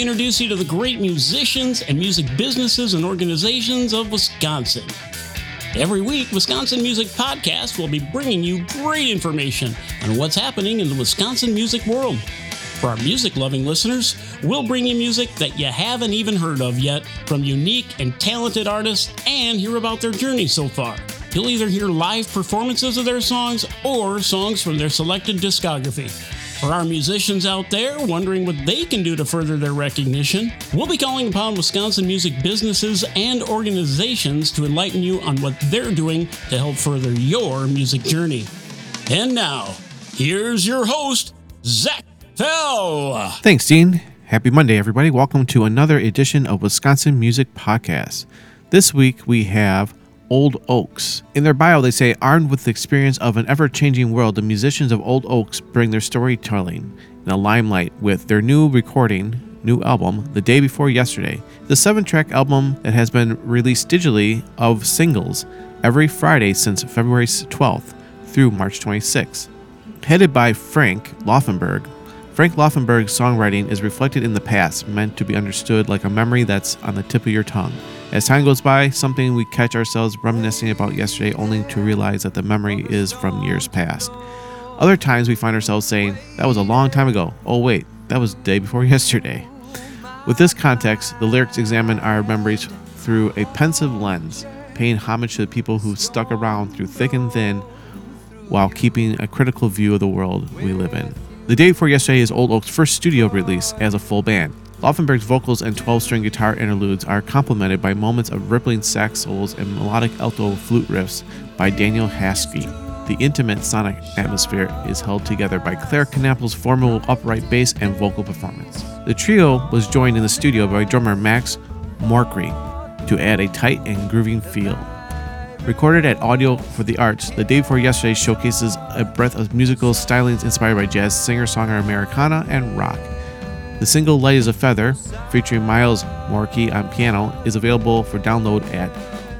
introduce you to the great musicians and music businesses and organizations of Wisconsin. Every week, Wisconsin Music Podcast will be bringing you great information on what's happening in the Wisconsin music world. For our music loving listeners, we'll bring you music that you haven't even heard of yet from unique and talented artists and hear about their journey so far. You'll either hear live performances of their songs or songs from their selected discography. For our musicians out there wondering what they can do to further their recognition, we'll be calling upon Wisconsin music businesses and organizations to enlighten you on what they're doing to help further your music journey. And now, here's your host, Zach Fell. Thanks, Dean. Happy Monday, everybody. Welcome to another edition of Wisconsin Music Podcast. This week we have Old Oaks. In their bio, they say, armed with the experience of an ever changing world, the musicians of Old Oaks bring their storytelling in the limelight with their new recording, new album, The Day Before Yesterday. The seven track album that has been released digitally of singles every Friday since February 12th through March 26th. Headed by Frank Laufenberg, Frank Laufenberg's songwriting is reflected in the past, meant to be understood like a memory that's on the tip of your tongue. As time goes by, something we catch ourselves reminiscing about yesterday only to realize that the memory is from years past. Other times we find ourselves saying, That was a long time ago. Oh, wait, that was the day before yesterday. With this context, the lyrics examine our memories through a pensive lens, paying homage to the people who stuck around through thick and thin while keeping a critical view of the world we live in. The day before yesterday is Old Oak's first studio release as a full band. Laufenberg's vocals and 12 string guitar interludes are complemented by moments of rippling sax solos and melodic alto flute riffs by Daniel Haskey. The intimate sonic atmosphere is held together by Claire Knapple's formal upright bass and vocal performance. The trio was joined in the studio by drummer Max Morkry to add a tight and grooving feel. Recorded at Audio for the Arts, The Day Before Yesterday showcases a breadth of musical stylings inspired by jazz, singer songwriter Americana, and rock. The single Light as a Feather, featuring Miles Morkey on piano, is available for download at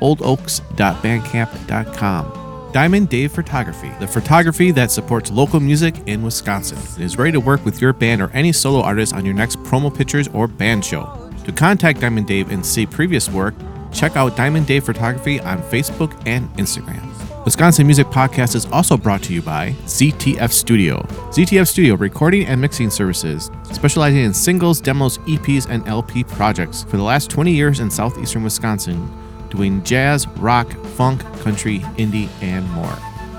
oldoaks.bandcamp.com. Diamond Dave Photography, the photography that supports local music in Wisconsin, is ready to work with your band or any solo artist on your next promo pictures or band show. To contact Diamond Dave and see previous work, check out Diamond Dave Photography on Facebook and Instagram. Wisconsin Music Podcast is also brought to you by ZTF Studio. ZTF Studio recording and mixing services, specializing in singles, demos, EPs, and LP projects for the last 20 years in southeastern Wisconsin, doing jazz, rock, funk, country, indie, and more.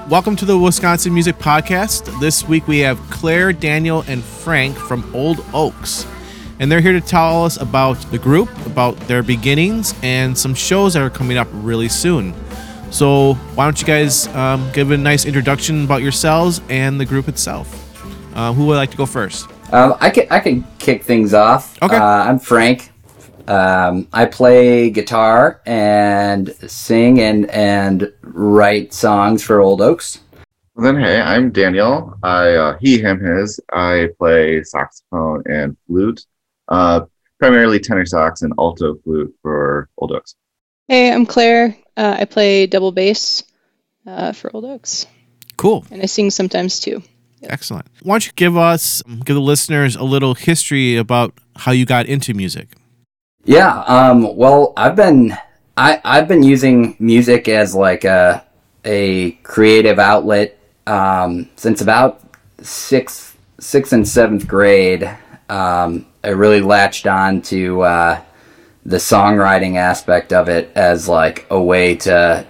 Welcome to the Wisconsin Music Podcast. This week we have Claire, Daniel, and Frank from Old Oaks and they're here to tell us about the group, about their beginnings, and some shows that are coming up really soon. So, why don't you guys um, give a nice introduction about yourselves and the group itself? Uh, who would like to go first? Um, I can I can kick things off. Okay. Uh, I'm Frank. Um, I play guitar and sing and and write songs for Old Oaks. Well, then, hey, I'm Daniel. I uh, he, him, his. I play saxophone and flute, uh, primarily tenor sax and alto flute for Old Oaks. Hey, I'm Claire. Uh, I play double bass uh, for Old Oaks, Cool. and I sing sometimes too. Excellent. Why don't you give us, give the listeners a little history about how you got into music? Yeah. Um, well, I've been I I've been using music as like a a creative outlet um, since about sixth sixth and seventh grade. Um, I really latched on to uh, the songwriting aspect of it as like a way to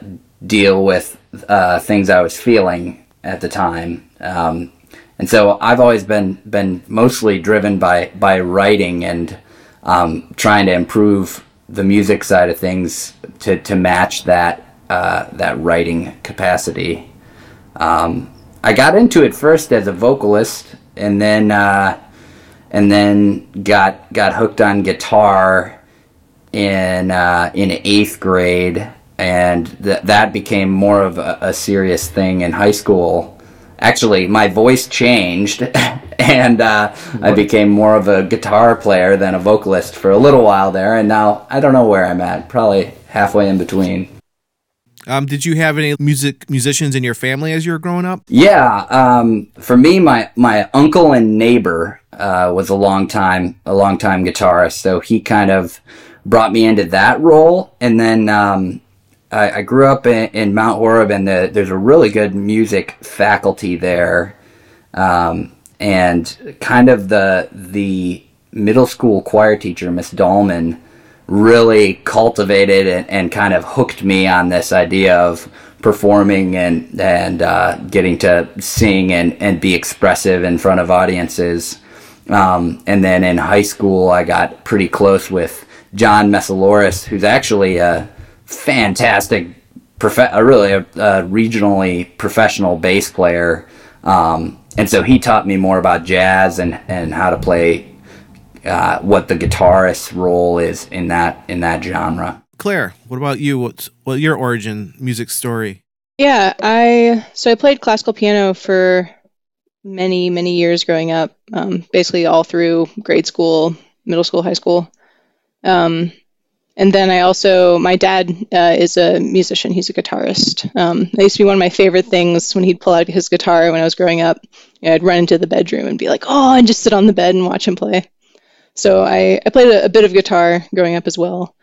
deal with uh, things I was feeling at the time. Um, and so I've always been been mostly driven by by writing and um, trying to improve the music side of things to, to match that uh, that writing capacity. Um, I got into it first as a vocalist, and then uh, and then got got hooked on guitar in uh, in eighth grade, and th- that became more of a, a serious thing in high school. Actually, my voice changed, and uh, I became more of a guitar player than a vocalist for a little while there. And now I don't know where I'm at. Probably halfway in between. Um, did you have any music musicians in your family as you were growing up? Yeah, um, for me, my my uncle and neighbor uh, was a long time a long time guitarist, so he kind of brought me into that role. And then um, I, I, grew up in, in Mount Horeb, and the, there's a really good music faculty there, um, and kind of the the middle school choir teacher, Miss Dahlman really cultivated and, and kind of hooked me on this idea of performing and and uh, getting to sing and, and be expressive in front of audiences. Um, and then in high school, I got pretty close with John Messaloris, who's actually a fantastic, prof- a really a, a regionally professional bass player. Um, and so he taught me more about jazz and, and how to play uh, what the guitarist's role is in that in that genre. Claire, what about you? What's what your origin music story? Yeah, I so I played classical piano for many many years growing up, um, basically all through grade school, middle school, high school. Um, and then I also, my dad uh, is a musician. He's a guitarist. Um, that used to be one of my favorite things when he'd pull out his guitar when I was growing up. You know, I'd run into the bedroom and be like, oh, and just sit on the bed and watch him play. So I, I played a, a, bit of guitar growing up as well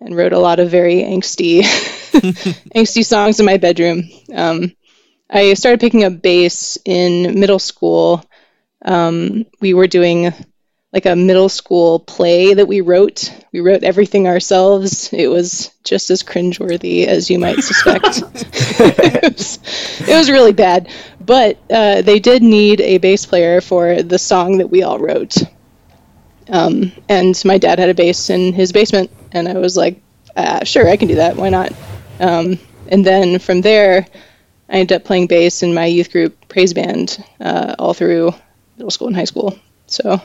and wrote a lot of very angsty, angsty songs in my bedroom. Um, I started picking up bass in middle school. Um, we were doing like a middle school play that we wrote. We wrote everything ourselves. It was just as cringeworthy as you might suspect. it, was, it, was, really bad. But uh, they did need a bass player for the song that we all wrote. Um, and my dad had a bass in his basement, and I was like, uh, sure, I can do that. Why not? Um, and then from there, I ended up playing bass in my youth group praise band uh, all through middle school and high school. So,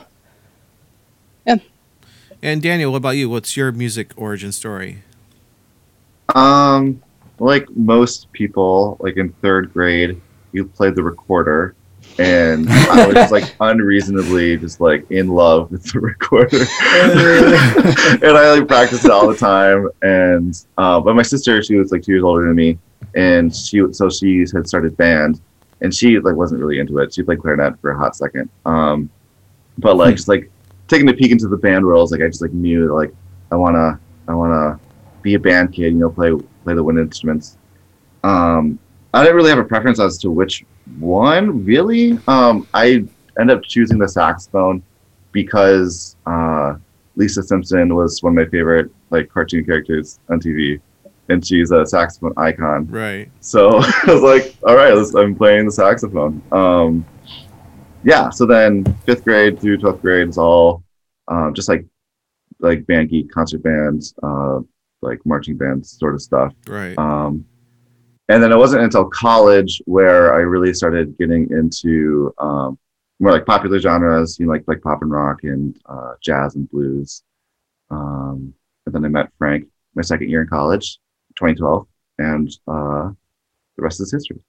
yeah. And Daniel, what about you? What's your music origin story? Um, like most people, like in third grade, you played the recorder and I was just like unreasonably just like in love with the recorder, and I like practiced it all the time. And uh, but my sister, she was like two years older than me, and she so she had started band, and she like wasn't really into it. She played clarinet for a hot second, um, but like just like taking a peek into the band world, like I just like knew like I wanna I wanna be a band kid, you know, play play the wind instruments. Um, I didn't really have a preference as to which one, really. Um, I ended up choosing the saxophone because uh, Lisa Simpson was one of my favorite like cartoon characters on TV, and she's a saxophone icon. Right. So I was like, all right, I'm playing the saxophone. Um, yeah. So then fifth grade through twelfth grade is all um, just like like band geek concert bands, uh, like marching bands sort of stuff. Right. Um, and then it wasn't until college where I really started getting into um, more like popular genres, you know, like like pop and rock and uh, jazz and blues. Um, and then I met Frank my second year in college, 2012, and uh, the rest is history.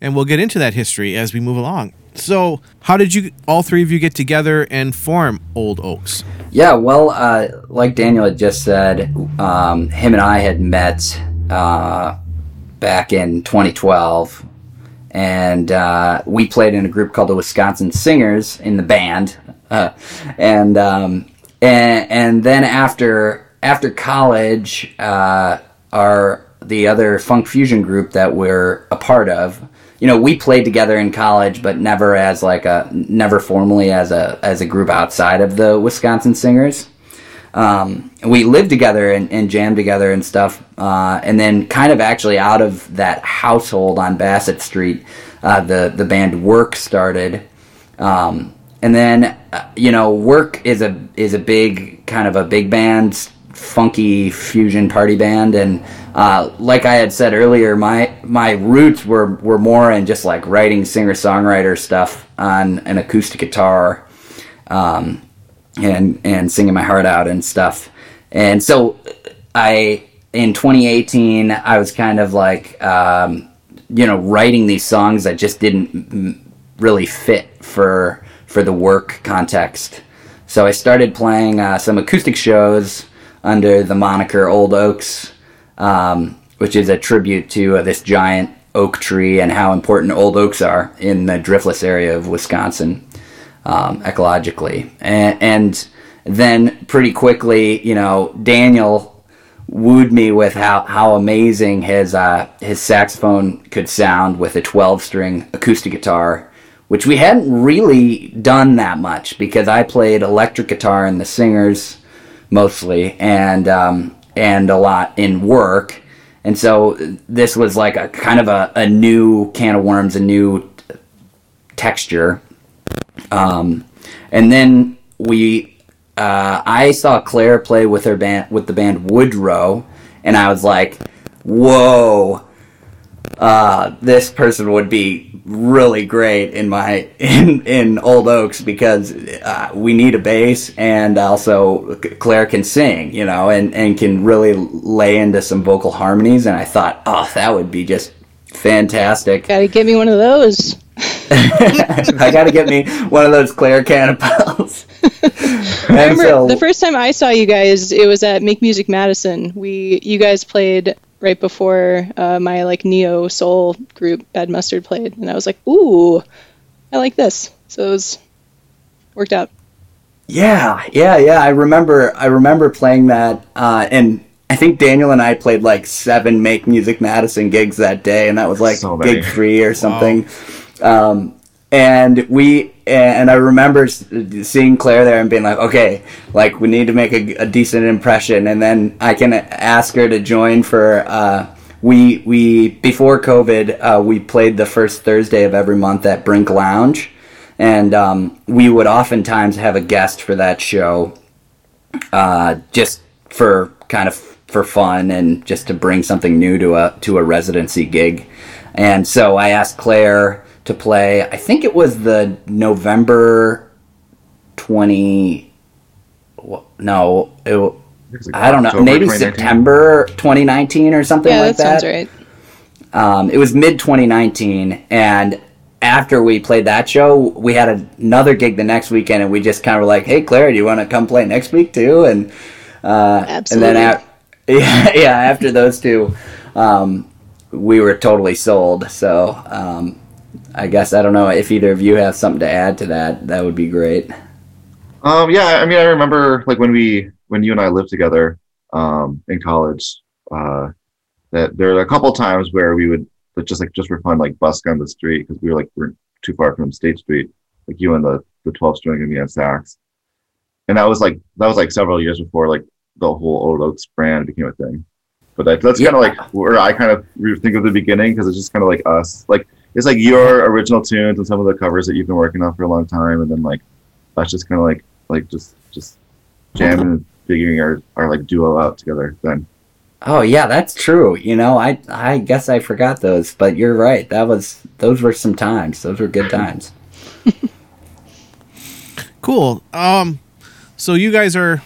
And we'll get into that history as we move along. So, how did you all three of you get together and form Old Oaks? Yeah, well, uh, like Daniel had just said, um, him and I had met uh, back in 2012, and uh, we played in a group called the Wisconsin Singers in the band, uh, and, um, and and then after after college, uh, our the other funk fusion group that we're a part of. You know, we played together in college, but never as like a never formally as a as a group outside of the Wisconsin Singers um, we lived together and, and, jammed together and stuff. Uh, and then, kind of actually out of that household on Bassett Street, uh, the the band Work started. Um, and then, uh, you know, Work is a is a big kind of a big band, funky fusion party band. And uh, like I had said earlier, my my roots were were more in just like writing singer songwriter stuff on an acoustic guitar. Um, and and singing my heart out and stuff. And so I in 2018 I was kind of like um, you know writing these songs that just didn't really fit for for the work context. So I started playing uh, some acoustic shows under the moniker Old Oaks. Um, which is a tribute to uh, this giant oak tree and how important old oaks are in the driftless area of Wisconsin um, ecologically. And, and then pretty quickly, you know, Daniel wooed me with how, how amazing his uh, his saxophone could sound with a 12 string acoustic guitar, which we hadn't really done that much because I played electric guitar in the singers mostly and um, and a lot in work. And so this was like a kind of a, a new can of worms, a new texture. Um, and then we, uh, I saw Claire play with her band, with the band Woodrow, and I was like, whoa, uh, this person would be really great in my in in Old Oaks because uh, we need a bass and also Claire can sing, you know, and and can really lay into some vocal harmonies. And I thought, oh, that would be just fantastic. Gotta get me one of those. I got to get me one of those Claire Cannibals. Remember so, the first time I saw you guys, it was at Make Music Madison. We you guys played right before uh, my like neo soul group Bad Mustard played, and I was like, "Ooh, I like this." So it was worked out. Yeah, yeah, yeah. I remember. I remember playing that, uh, and I think Daniel and I played like seven Make Music Madison gigs that day, and that was like so gig three or something. Wow. Um, and we and I remember seeing Claire there and being like, okay, like we need to make a, a decent impression, and then I can ask her to join for. Uh, we we before COVID, uh, we played the first Thursday of every month at Brink Lounge, and um, we would oftentimes have a guest for that show, uh, just for kind of for fun and just to bring something new to a to a residency gig, and so I asked Claire to play. I think it was the November twenty. No, it, like I don't know. Maybe September 2019 or something yeah, like that. Yeah, that sounds right. Um, it was mid 2019, and after we played that show, we had another gig the next weekend, and we just kind of were like, "Hey, Claire, do you want to come play next week too?" And uh, Absolutely. and then yeah, yeah, after those two, um, we were totally sold. So um, I guess I don't know if either of you have something to add to that. That would be great. Um, yeah, I mean, I remember like when we when you and I lived together um, in college. Uh, that there were a couple times where we would just like just for fun like busk on the street because we were like we are too far from State Street, like you and the the twelve string and me on sax, and that was like that was like several years before like the whole Old Oaks brand became a thing. But that, that's yeah. kind of like where I kind of think of the beginning because it's just kind of like us, like it's like your original tunes and some of the covers that you've been working on for a long time, and then like that's just kind of like like just just jamming and figuring our our like duo out together. Then. Oh yeah, that's true. You know, I I guess I forgot those, but you're right. That was those were some times. Those were good times. cool. Um, so you guys are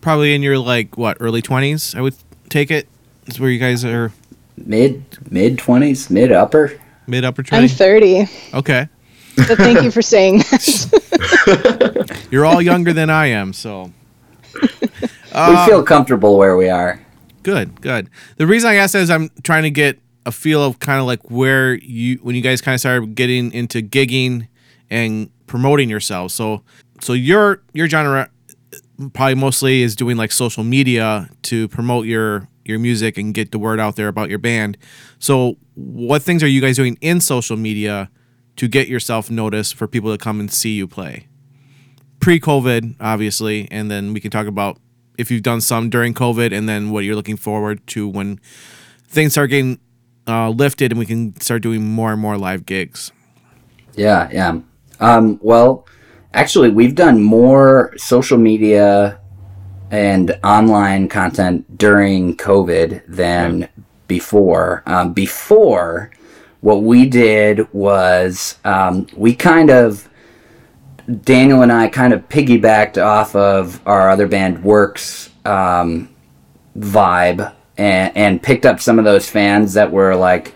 probably in your like what early twenties? I would take it. Is where you guys are. Mid mid twenties, mid upper mid upper 20? I'm 30. Okay. So thank you for saying that. You're all younger than I am, so. Uh, we feel comfortable where we are. Good, good. The reason I asked that is I'm trying to get a feel of kind of like where you when you guys kind of started getting into gigging and promoting yourselves. So so your your genre probably mostly is doing like social media to promote your your music and get the word out there about your band. So, what things are you guys doing in social media to get yourself noticed for people to come and see you play? Pre COVID, obviously, and then we can talk about if you've done some during COVID and then what you're looking forward to when things start getting uh, lifted and we can start doing more and more live gigs. Yeah, yeah. Um, well, actually, we've done more social media and online content during COVID than before. Um, before, what we did was um, we kind of, Daniel and I kind of piggybacked off of our other band Works um, vibe and, and picked up some of those fans that were like,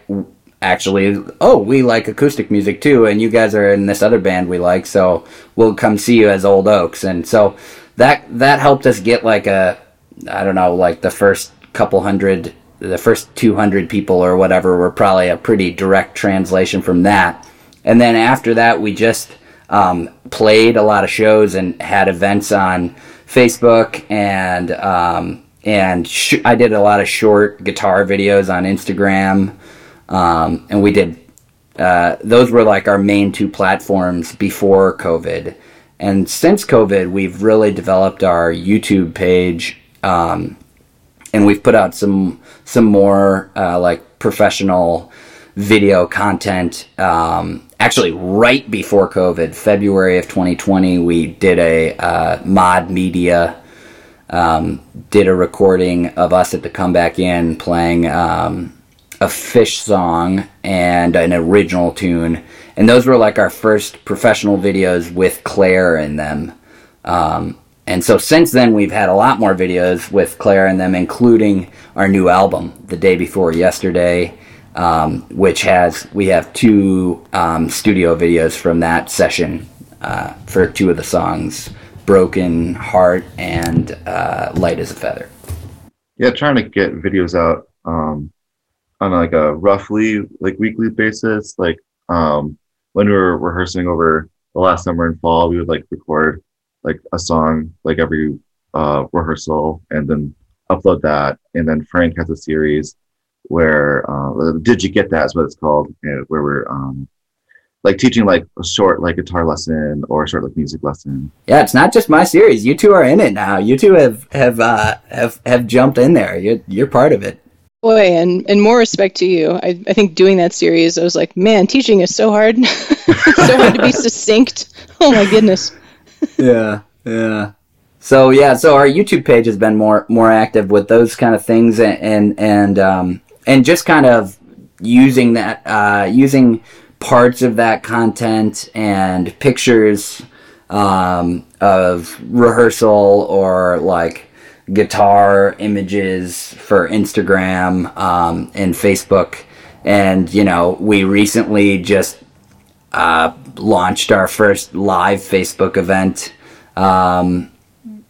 actually, oh, we like acoustic music too, and you guys are in this other band we like, so we'll come see you as Old Oaks. And so that that helped us get like a I don't know like the first couple hundred the first 200 people or whatever were probably a pretty direct translation from that. And then after that, we just um, played a lot of shows and had events on Facebook and um, and sh- I did a lot of short guitar videos on Instagram, um, and we did. Uh, those were like our main two platforms before COVID, and since COVID, we've really developed our YouTube page, um, and we've put out some some more uh, like professional video content. Um, actually, right before COVID, February of 2020, we did a uh, mod media um, did a recording of us at the Comeback Inn playing um, a Phish song and an original tune and those were like our first professional videos with claire in them um, and so since then we've had a lot more videos with claire in them including our new album the day before yesterday um, which has we have two um, studio videos from that session uh, for two of the songs broken heart and uh, light as a feather Yeah, trying to get videos out um, on like a roughly like weekly basis. Like um, when we were rehearsing over the last summer and fall, we would like record like a song like every uh, rehearsal and then upload that. And then Frank has a series where uh, did you get that is what it's called, uh, where we're um, like teaching like a short like guitar lesson or a short like music lesson. yeah it's not just my series you two are in it now you two have have uh, have have jumped in there you're, you're part of it Boy, and, and more respect to you. I, I think doing that series, I was like, man, teaching is so hard. so hard to be succinct. Oh my goodness. yeah, yeah. So yeah, so our YouTube page has been more more active with those kind of things, and and and, um, and just kind of using that, uh, using parts of that content and pictures um, of rehearsal or like guitar images for Instagram um, and Facebook, and you know we recently just uh, launched our first live Facebook event. Um,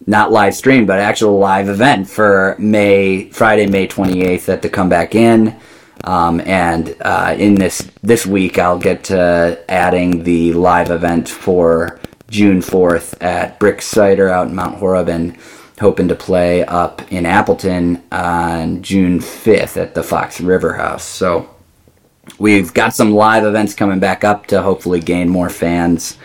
not live stream, but actual live event for May Friday, May 28th at the Comeback Inn. Um, and uh, in this this week, I'll get to adding the live event for June 4th at Brix Cider out in Mount Horeb, and hoping to play up in Appleton on June 5th at the Fox River House. So we've got some live events coming back up to hopefully gain more fans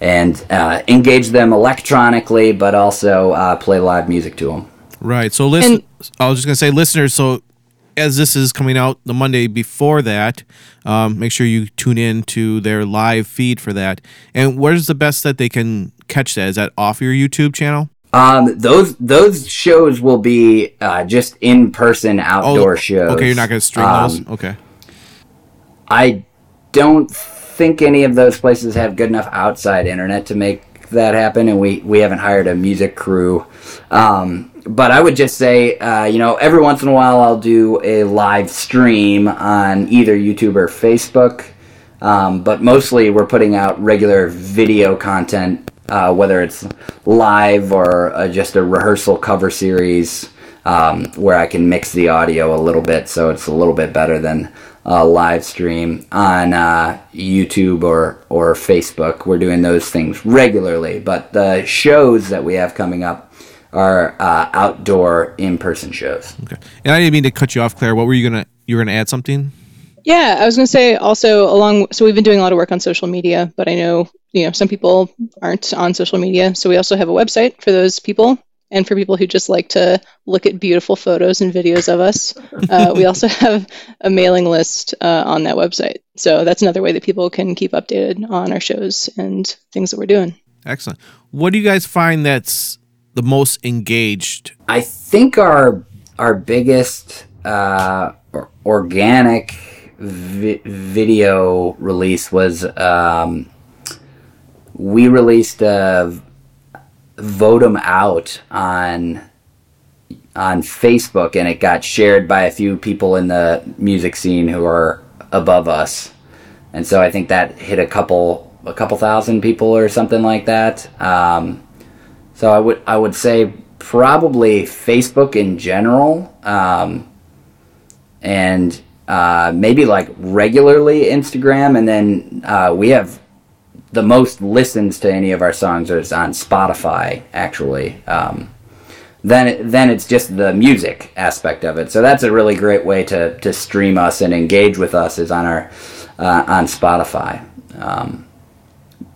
and uh, engage them electronically, but also uh, play live music to them. Right. So listen, And- I was just gonna say, listeners. So as this is coming out the Monday before that, um, make sure you tune in to their live feed for that. And where's the best that they can catch that? Is that off your YouTube channel? Um, those those shows will be uh, just in person outdoor shows. Oh, Okay, you're not gonna stream Um, those. Okay. I don't think any of those places have good enough outside internet to make that happen, and we, we haven't hired a music crew. Um, but I would just say, uh, you know, every once in a while I'll do a live stream on either YouTube or Facebook. Um, but mostly we're putting out regular video content, uh, whether it's live or uh, just a rehearsal cover series um, where I can mix the audio a little bit so it's a little bit better than a live stream on uh, YouTube or, or Facebook. We're doing those things regularly, but the shows that we have coming up are uh, outdoor in-person shows. Okay. And I didn't mean to cut you off, Claire. What were you gonna? You were gonna add something? Yeah, I was going to say also along. So we've been doing a lot of work on social media, but I know you know some people aren't on social media. So we also have a website for those people, and for people who just like to look at beautiful photos and videos of us. Uh, we also have a mailing list uh, on that website. So that's another way that people can keep updated on our shows and things that we're doing. Excellent. What do you guys find that's the most engaged? I think our our biggest uh, organic vi- video release was um, we released a vote 'em out on on Facebook, and it got shared by a few people in the music scene who are above us, and so I think that hit a couple a couple thousand people or something like that. Um, so I would I would say probably Facebook in general. Um, and uh, maybe like regularly Instagram, and then uh, we have the most listens to any of our songs is on Spotify actually. Um, then then it's just the music aspect of it. So that's a really great way to to stream us and engage with us is on our uh, on Spotify. Um,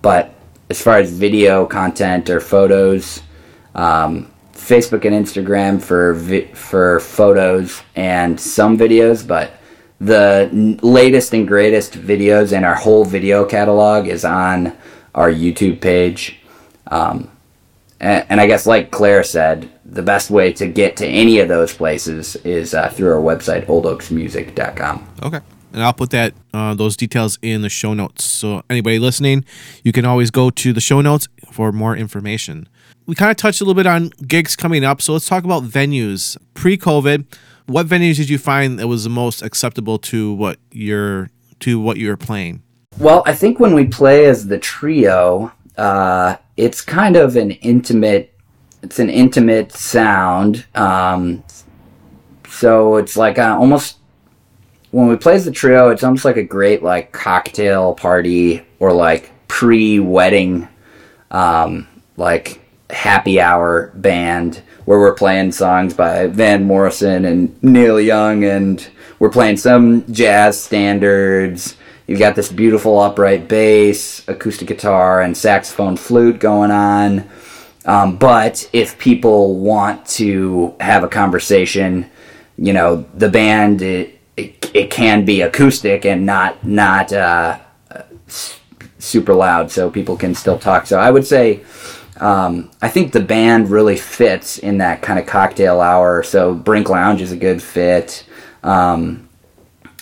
but as far as video content or photos, um, Facebook and Instagram for vi- for photos and some videos, but the n- latest and greatest videos and our whole video catalog is on our YouTube page. Um, and, and I guess, like Claire said, the best way to get to any of those places is uh, through our website, oldoaksmusic.com. Okay. And I'll put that uh, those details in the show notes. So anybody listening, you can always go to the show notes for more information. We kind of touched a little bit on gigs coming up, so let's talk about venues. Pre-COVID, what venues did you find that was the most acceptable to what you're to what you're playing? Well, I think when we play as the trio, uh, it's kind of an intimate. It's an intimate sound. Um, so it's like uh, almost when we play as the trio, it's almost like a great like cocktail party or like pre-wedding, um, like happy hour band where we're playing songs by Van Morrison and Neil Young, and we're playing some jazz standards. You've got this beautiful upright bass, acoustic guitar, and saxophone flute going on. Um, but if people want to have a conversation, you know, the band it, it, it can be acoustic and not not uh, super loud, so people can still talk. So I would say um, I think the band really fits in that kind of cocktail hour. So Brink Lounge is a good fit. Um,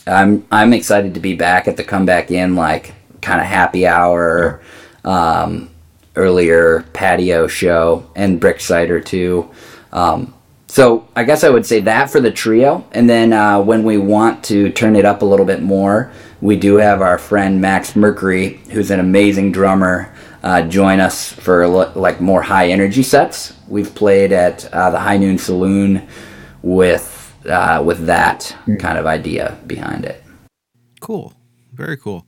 I'm I'm excited to be back at the Comeback Inn like kind of happy hour, um, earlier patio show and Brix Cider too. Um, so I guess I would say that for the trio, and then uh, when we want to turn it up a little bit more, we do have our friend Max Mercury, who's an amazing drummer uh, join us for like more high energy sets. We've played at uh, the High Noon Saloon with uh, with that kind of idea behind it. Cool, very cool.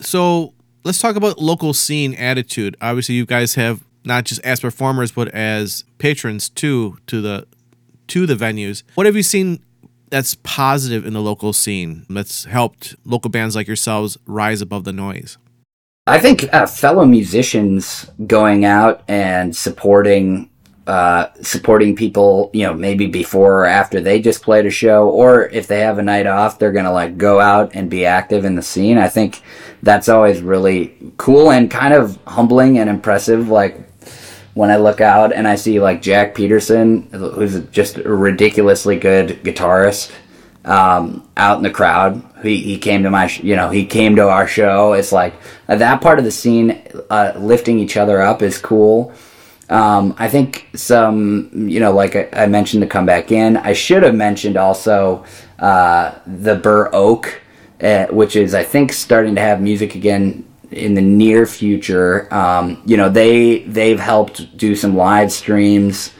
So let's talk about local scene attitude. Obviously, you guys have not just as performers but as patrons too to the to the venues. What have you seen that's positive in the local scene that's helped local bands like yourselves rise above the noise? I think uh, fellow musicians going out and supporting uh, supporting people, you know, maybe before or after they just played a show, or if they have a night off, they're gonna like go out and be active in the scene. I think that's always really cool and kind of humbling and impressive. Like when I look out and I see like Jack Peterson, who's just a ridiculously good guitarist, um, out in the crowd. He, he came to my, sh- you know, he came to our show. It's like that part of the scene, uh, lifting each other up is cool. Um, I think some, you know, like I, I, mentioned the Comeback Inn. I should have mentioned also uh, the Burr Oak, uh, which is I think starting to have music again in the near future. Um, you know, they they've helped do some live streams.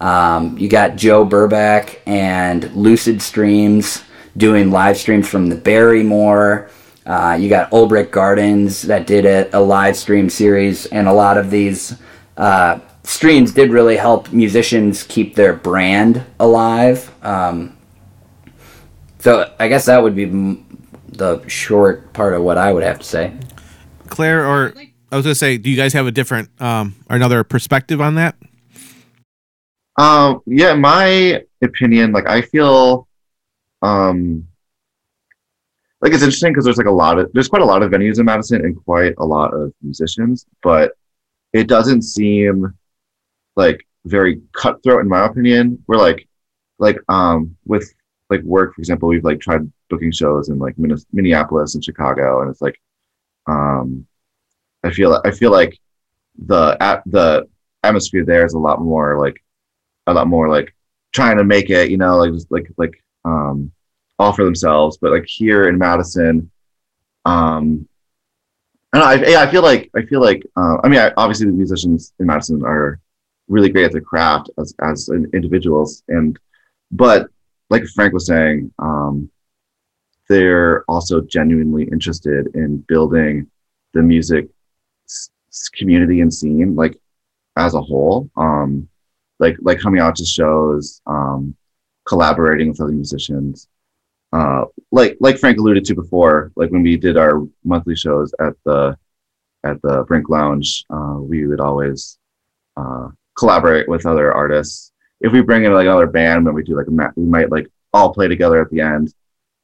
Um, you got Joe Burback and Lucid Streams doing live streams from the Barrymore. Uh, you got Old Gardens that did a, a, live stream series, and a lot of these uh, streams did really help musicians keep their brand alive. Um, so I guess that would be the short part of what I would have to say. Claire, or I was going to say, do you guys have a different um, or another perspective on that? Um, yeah, my opinion, like I feel, um, like it's interesting because there's like a lot of there's quite a lot of venues in Madison and quite a lot of musicians, but it doesn't seem like very cutthroat in my opinion. We're like, like um with like work, for example, we've like tried booking shows in like Minneapolis and Chicago, and it's like, um, I feel I feel like the at the atmosphere there is a lot more like a lot more like trying to make it, you know, like just like like um all for themselves. But like here in Madison, um I don't know, I, I feel like I feel like uh, I mean I, obviously the musicians in Madison are really great at their craft as as individuals and but like Frank was saying, um, they're also genuinely interested in building the music s- community and scene like as a whole um like like coming out to shows um collaborating with other musicians. Uh like like frank alluded to before like when we did our monthly shows at the at the brink lounge uh we would always uh collaborate with other artists. If we bring in like another band when we do like a ma- we might like all play together at the end.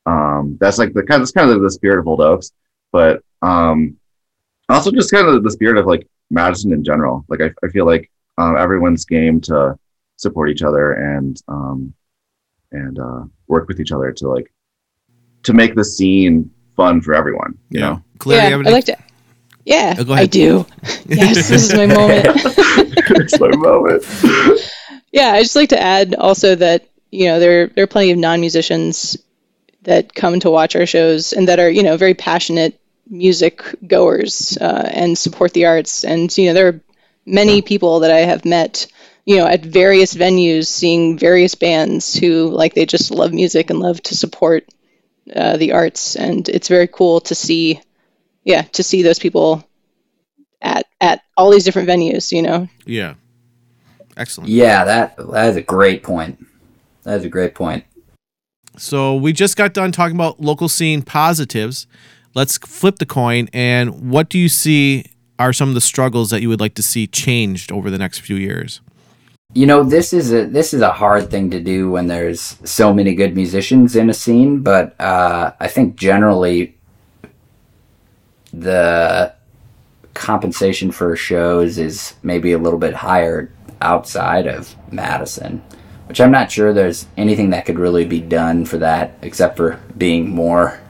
Um that's like the kind of that's kind of the spirit of old oaks but um also just kind of the spirit of like madison in general. Like i, I feel like um, everyone's game to support each other and um and uh work with each other to like to make the scene fun for everyone you know Claire, yeah, you I any- like to. Yeah, Oh, go I do. yes, this is my moment. it's my moment Yeah, I just like to add also that you know there there are plenty of non-musicians that come to watch our shows and that are you know very passionate music goers uh, and support the arts. And you know there are many people that I have met you know at various venues seeing various bands who like they just love music and love to support uh, the arts. And it's very cool to see, yeah, to see those people at at all these different venues. You know, yeah. Excellent. Yeah, that that is a great point. That is a great point. So we just got done talking about local scene positives. Let's flip the coin. And what do you see are some of the struggles that you would like to see changed over the next few years? You know, this is a this is a hard thing to do when there's so many good musicians in a scene, but uh, I think generally the compensation for shows is maybe a little bit higher outside of Madison, which I'm not sure there's anything that could really be done for that except for being more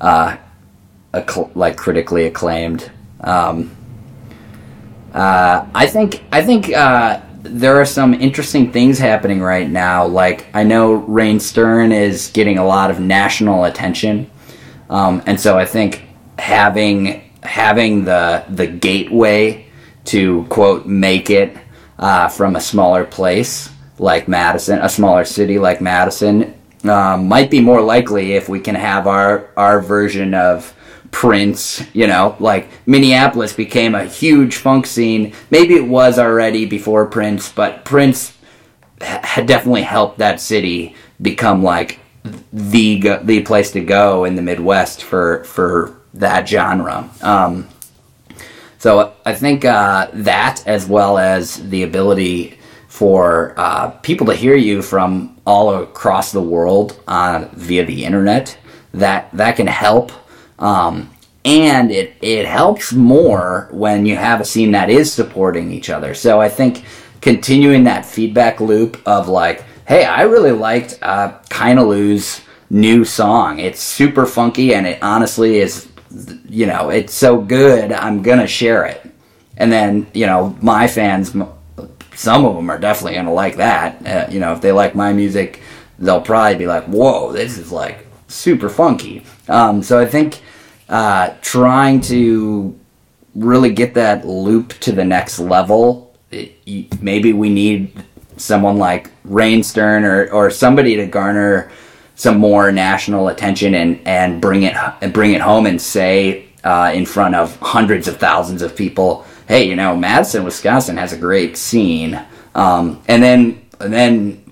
uh, acc- like critically acclaimed. Um, uh, I think I think uh, there are some interesting things happening right now. Like I know Rain Stern is getting a lot of national attention, um, and so I think having having the the gateway to quote make it uh, from a smaller place like Madison, a smaller city like Madison, um, might be more likely if we can have our our version of Prince, you know, like Minneapolis became a huge funk scene. Maybe it was already before Prince, but Prince had definitely helped that city become like the the place to go in the Midwest for for that genre. Um, so I think uh, that, as well as the ability for uh, people to hear you from all across the world uh, via the internet, that that can help. Um, and it it helps more when you have a scene that is supporting each other. So I think continuing that feedback loop of like, hey, I really liked uh, Kainalu's new song. It's super funky, and it honestly is you know, it's so good, I'm gonna share it. And then, you know, my fans, some of them are definitely gonna like that. Uh, you know, if they like my music, they'll probably be like, whoa, this is like super funky. Um, so I think uh, trying to really get that loop to the next level, it, maybe we need someone like Rain Stern or, or somebody to garner some more national attention and, and bring it bring it home and say uh, in front of hundreds of thousands of people, hey, you know, Madison, Wisconsin has a great scene, um, and then and then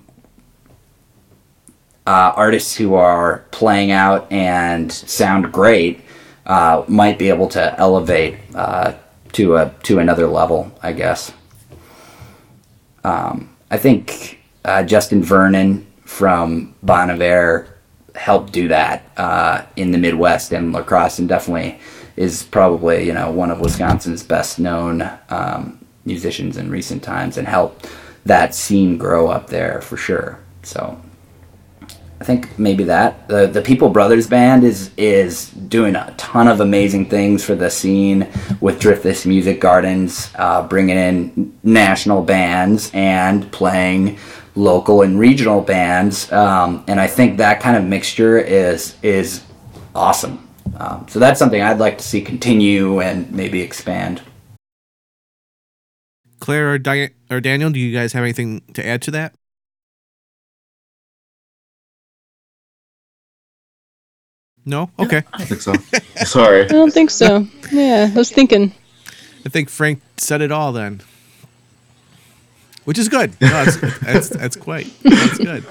uh, artists who are playing out and sound great uh, might be able to elevate uh, to a to another level, I guess. Um, I think uh, Justin Vernon from Bon Iver helped do that uh, in the Midwest and La Crosse, and definitely is probably you know one of Wisconsin's best known um, musicians in recent times, and helped that scene grow up there for sure. So I think maybe that the the People Brothers band is is doing a ton of amazing things for the scene with Driftless Music Gardens, uh, bringing in national bands and playing local and regional bands, um, and I think that kind of mixture is is awesome. Um, so that's something I'd like to see continue and maybe expand. Claire or, Di- or Daniel, do you guys have anything to add to that? No. Okay. I think so. Sorry. I don't think so. Yeah, I was thinking. I think Frank said it all then, which is good. No, that's, that's, that's quite that's good.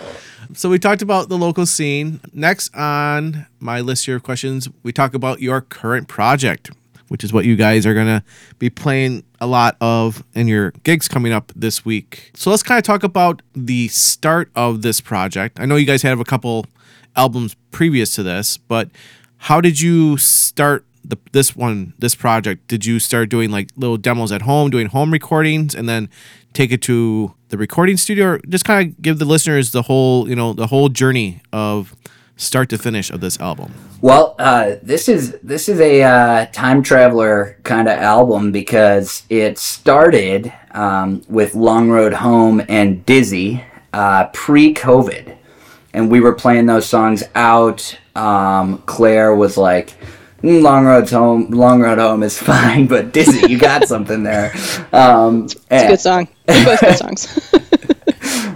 So we talked about the local scene. Next on my list here of questions, we talk about your current project, which is what you guys are gonna be playing a lot of in your gigs coming up this week. So let's kind of talk about the start of this project. I know you guys have a couple albums previous to this, but how did you start the this one this project? Did you start doing like little demos at home, doing home recordings, and then take it to the recording studio, or just kind of give the listeners the whole you know the whole journey of start to finish of this album? Well, uh, this is this is a uh, time traveler kind of album because it started um, with Long Road Home and Dizzy uh, pre-COVID, and we were playing those songs out. Um, Claire was like. "Mm, Long Road Home, Long Road Home is fine, but Dizzy, you got something there. Um, It's a good song. Both good songs.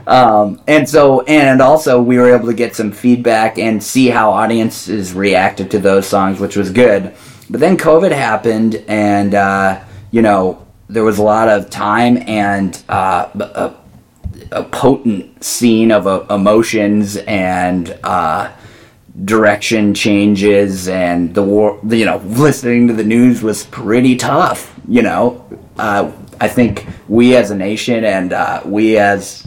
Um, and so, and also, we were able to get some feedback and see how audiences reacted to those songs, which was good. But then COVID happened, and uh, you know, there was a lot of time and uh, a, a potent scene of uh, emotions and uh, direction changes, and the war. You know, listening to the news was pretty tough. You know, uh, I think we as a nation and uh, we as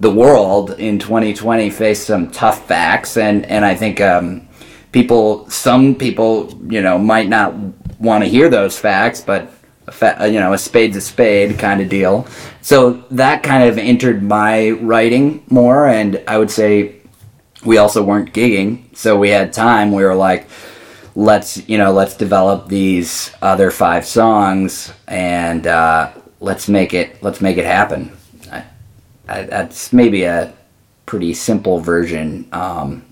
the world in 2020 faced some tough facts, and and I think um, people, some people, you know, might not want to hear those facts, but you know, a spade's a spade kind of deal. So that kind of entered my writing more, and I would say we also weren't gigging, so we had time. We were like, let's you know, let's develop these other five songs, and uh, let's make it let's make it happen. I, I, that's maybe a pretty simple version. Um,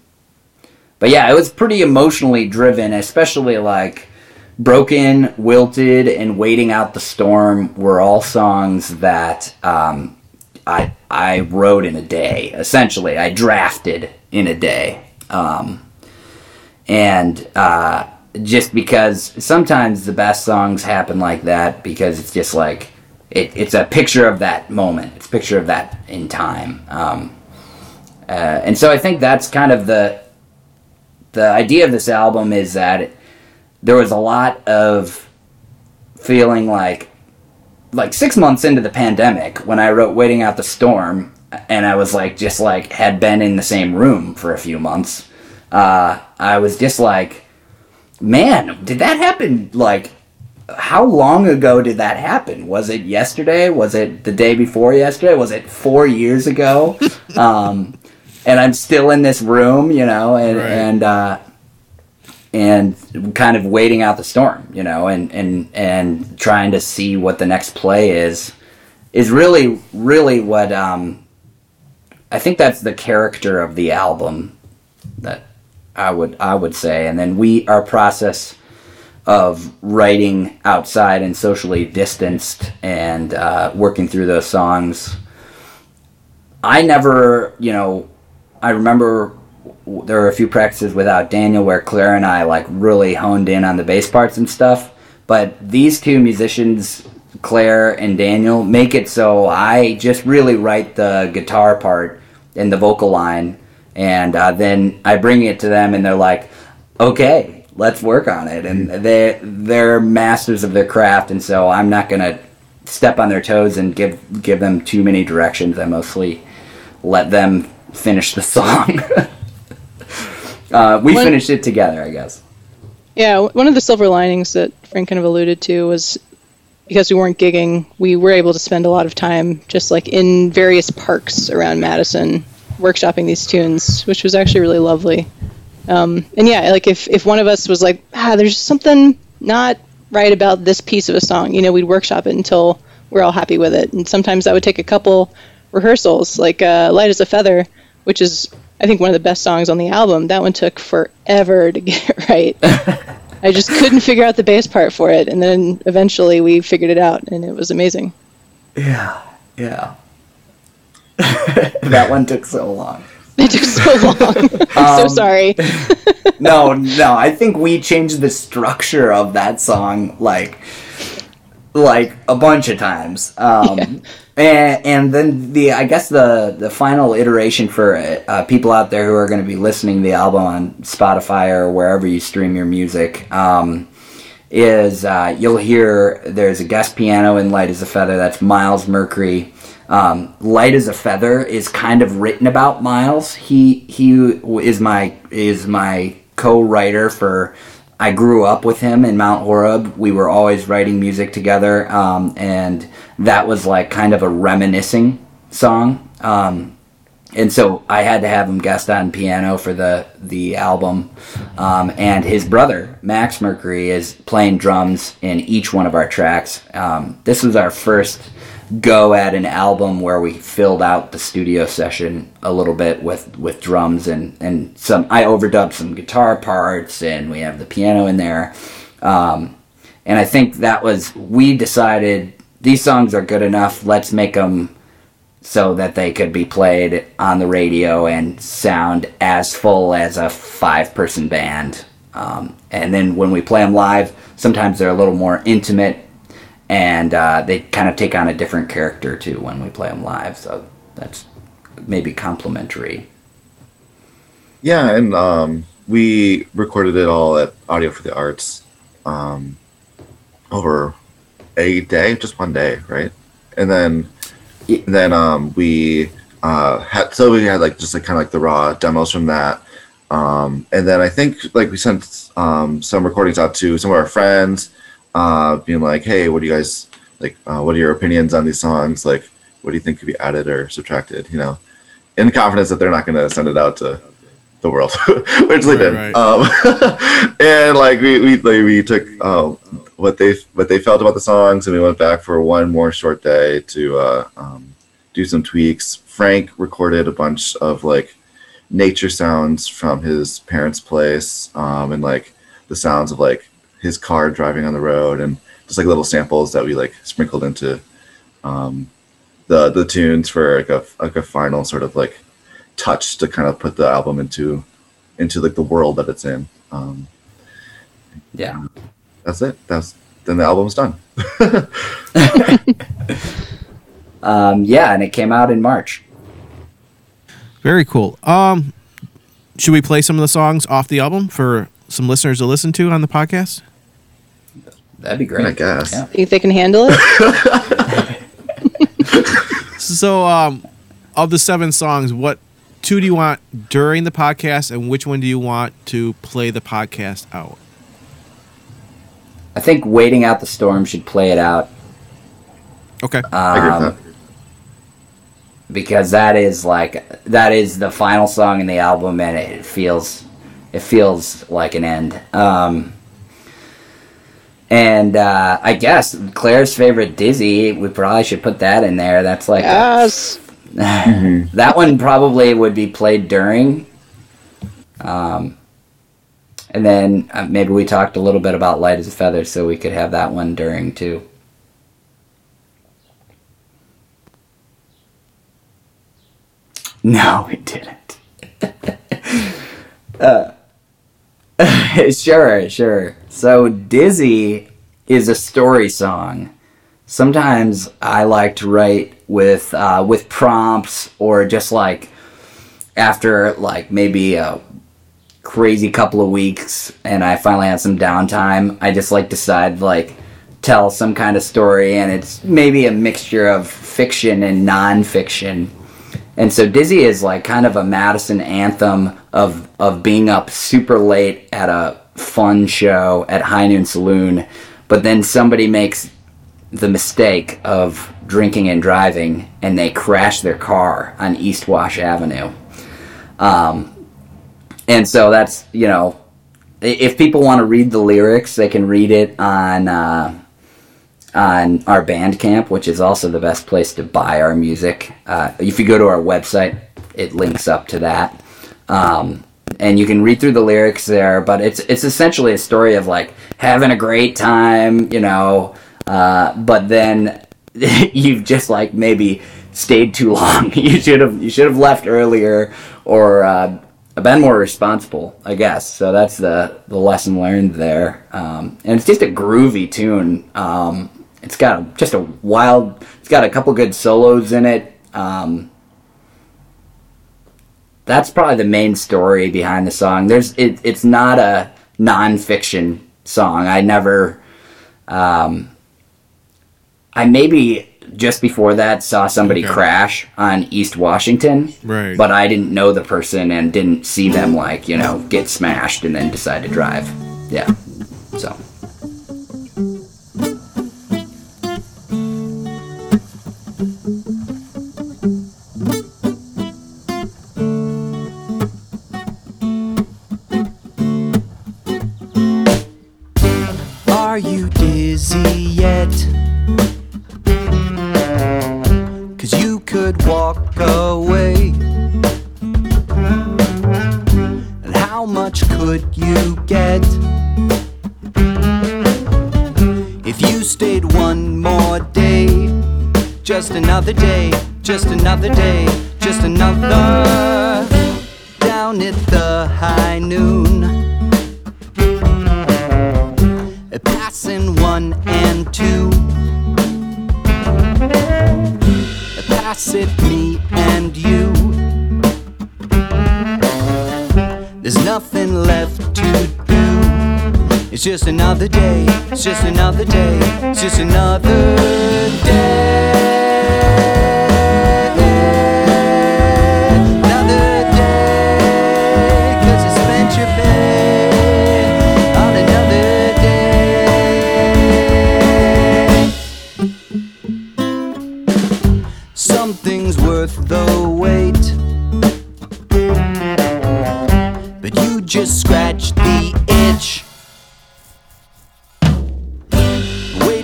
but yeah, it was pretty emotionally driven, especially like Broken, Wilted, and Waiting Out the Storm were all songs that um, I, I wrote in a day. Essentially, I drafted in a day. Um, and uh, just because sometimes the best songs happen like that because it's just like it, it's a picture of that moment. It's a picture of that in time. Um, uh, and so I think that's kind of the the idea of this album is that there was a lot of feeling like like six months into the pandemic when I wrote "Waiting Out the Storm," and I was like just like had been in the same room for a few months. Uh, I was just like, man, did that happen? Like, how long ago did that happen? Was it yesterday? Was it the day before yesterday? Was it four years ago? um, and I'm still in this room, you know, and Right. and uh, and kind of waiting out the storm, you know, and and and trying to see what the next play is is really really what um, I think that's the character of the album that I would I would say, and then we our process of writing outside and socially distanced and uh, working through those songs. I never, you know, I remember there were a few practices without Daniel where Claire and I like really honed in on the bass parts and stuff. But these two musicians, Claire and Daniel, make it so I just really write the guitar part and the vocal line, and uh, then I bring it to them, and they're like, "Okay, let's work on it." And they they're masters of their craft, and so I'm not gonna step on their toes and give give them too many directions. I mostly let them finish the song. Uh, we finished it together, I guess. Yeah, one of the silver linings that Frank kind of alluded to was because we weren't gigging, we were able to spend a lot of time just like in various parks around Madison workshopping these tunes, which was actually really lovely. Um, and yeah, like if, if one of us was like, ah, there's something not right about this piece of a song, you know, we'd workshop it until we're all happy with it. And sometimes that would take a couple rehearsals, like uh, Light as a Feather, which is, I think, one of the best songs on the album. That one took forever to get it right. I just couldn't figure out the bass part for it, and then eventually we figured it out, and it was amazing. Yeah, yeah. that one took so long. It took so long. so Um, so sorry. no, no. I think we changed the structure of that song like like a bunch of times. Um, and then the I guess the the final iteration for uh, people out there who are going to be listening to the album on Spotify or wherever you stream your music. Um, is uh, you'll hear there's a guest piano in Light as a Feather. That's Miles Mercury. Um, Light as a Feather is kind of written about Miles. He he is my is my co-writer for. I grew up with him in Mount Horeb. We were always writing music together, um, and that was like kind of a reminiscing song. Um, and so I had to have him guest on piano for the the album. Um, and his brother Max Mercury is playing drums in each one of our tracks. Um, this was our first go at an album where we filled out the studio session a little bit with with drums and and some. I overdubbed some guitar parts, and we have the piano in there. Um, and I think that was we decided these songs are good enough. Let's make them so that they could be played on the radio and sound as full as a five person band. Um, and then when we play them live, sometimes they're a little more intimate and uh, they kind of take on a different character too when we play them live. So that's maybe complimentary. Yeah, and um, we recorded it all at Audio for the Arts um, over a day, just one day, right? And then, Yeah. and then um, we uh, had so we had like just like kind of like the raw demos from that, um, and then I think like we sent um, some recordings out to some of our friends, uh, being like, "Hey, what do you guys like? Uh, what are your opinions on these songs? Like, what do you think could be added or subtracted?" You know, in the confidence that they're not going to send it out to the world, which they did. right. Um, and like we we like, we took um, what they what they felt about the songs, and we went back for one more short day to uh, um, do some tweaks. Frank recorded a bunch of like nature sounds from his parents' place, um, and like the sounds of like his car driving on the road, and just like little samples that we like sprinkled into um, the the tunes for like a like a final sort of like touch to kind of put the album into into like the world that it's in. Um, Yeah. that's it. That's then the album's done. Um, yeah, and it came out in March. Very cool. Um, should we play some of the songs off the album for some listeners to listen to on the podcast? That'd be great. I guess. Yeah. Think they can handle it? So, um, of the seven songs, what two do you want during the podcast, and which one do you want to play the podcast out? I think Waiting Out the Storm should play it out Okay. I agree with Um, that. because that is like that is the final song in the album and it feels it feels like an end um and uh i guess claire's favorite dizzy we probably should put that in there. That's like Yes. that one probably would be played during um and then uh, maybe we talked a little bit about light as a feather so we could have that one during too. No we didn't. Uh, sure sure so dizzy is a story song sometimes I like to write with uh, with prompts or just like after like maybe a crazy couple of weeks and I finally have some downtime. I just like decide like tell some kind of story and it's maybe a mixture of fiction and non-fiction. And so Dizzy is like kind of a Madison anthem of of being up super late at a fun show at High Noon Saloon, but then somebody makes the mistake of drinking and driving and they crash their car on East Wash Avenue. Um, and so that's, you know, if people want to read the lyrics, they can read it on uh, on our Bandcamp, which is also the best place to buy our music. Uh, if you go to our website, it links up to that. Um, and you can read through the lyrics there, but it's it's essentially a story of like having a great time, you know, uh, but then you've just like maybe stayed too long. you should have you should have left earlier or uh, been more responsible, I guess. So that's the the lesson learned there. Um, and it's just a groovy tune. Um, it's got just a wild. It's got a couple good solos in it. Um, that's probably the main story behind the song. There's it, it's not a nonfiction song. I never. Um, I maybe just before that saw somebody Okay. crash on East Washington. Right. But I didn't know the person and didn't see them like, you know, get smashed and then decide to drive. Yeah. So another day,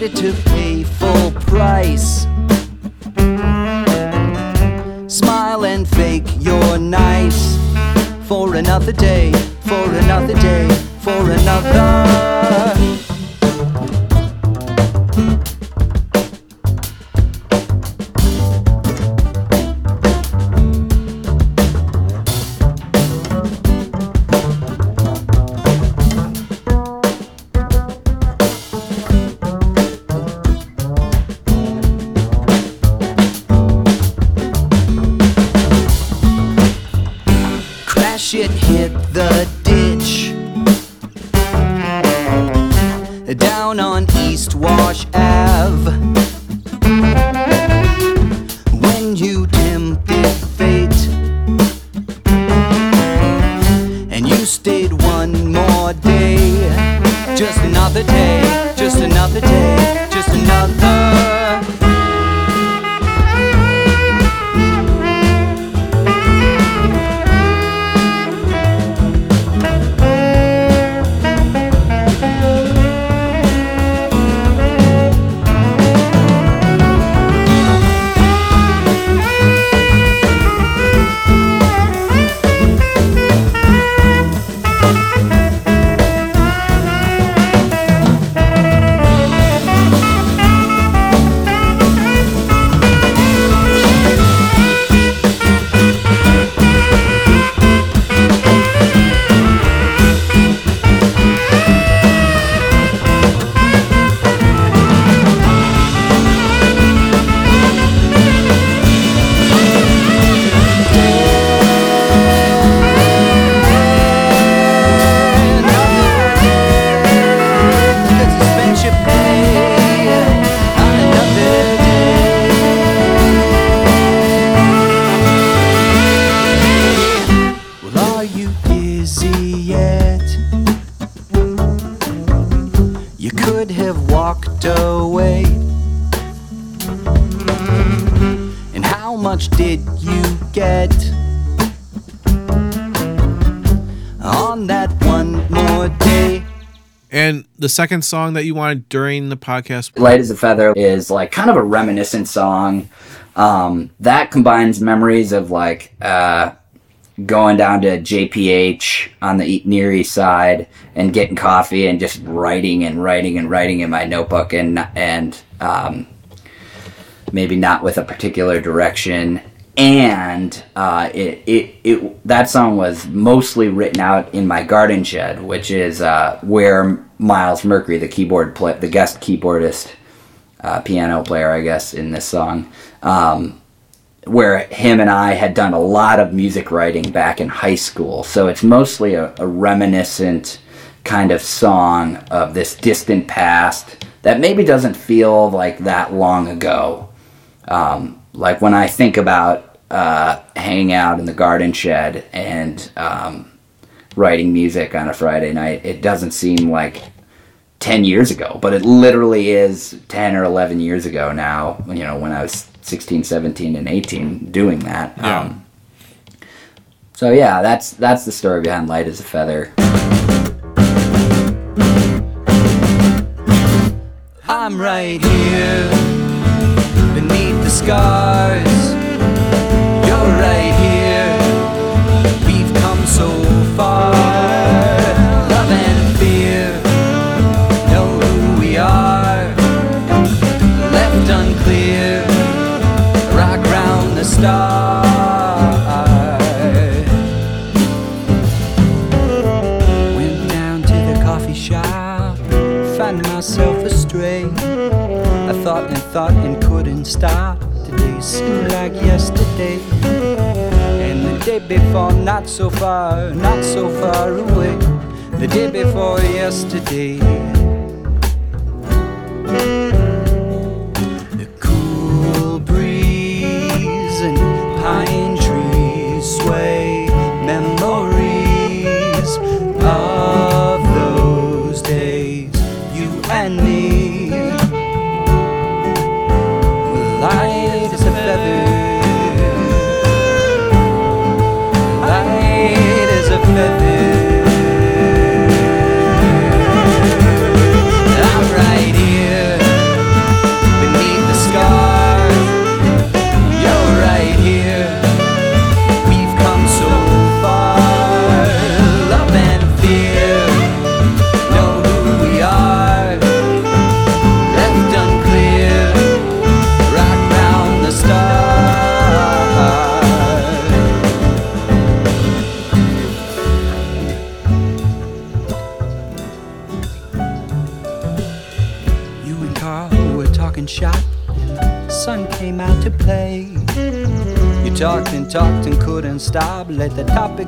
To pay full price. Smile and fake you're nice. For another day, for another day, for another. Much did you get? On that one more day. And the second song that you wanted during the podcast. Light as a Feather is like kind of a reminiscent song. Um, that combines memories of like uh, going down to JPH on the e- near east side and getting coffee and just writing and writing and writing in my notebook and and um, maybe not with a particular direction. And uh, it, it, it, that song was mostly written out in my garden shed, which is uh, where Miles Mercury, the keyboard play, the guest keyboardist, uh, piano player, I guess, in this song, um, where him and I had done a lot of music writing back in high school. So it's mostly a, a reminiscent kind of song of this distant past that maybe doesn't feel like that long ago. Um, like when I think about uh, hanging out in the garden shed and um, writing music on a Friday night, it doesn't seem like 10 years ago, but it literally is 10 or 11 years ago now, you know, when I was 16, 17, and 18 doing that. Yeah. Um, so yeah, that's that's the story behind Light as a Feather. I'm right here beneath the scars. You're right here. We've come so far. Love and fear know who we are. Left unclear. Rock round the stars. Went down to the coffee shop, found myself astray. I thought and thought and couldn't stop. Seemed like yesterday. And the day before, not so far, not so far away. The day before yesterday.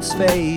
its face.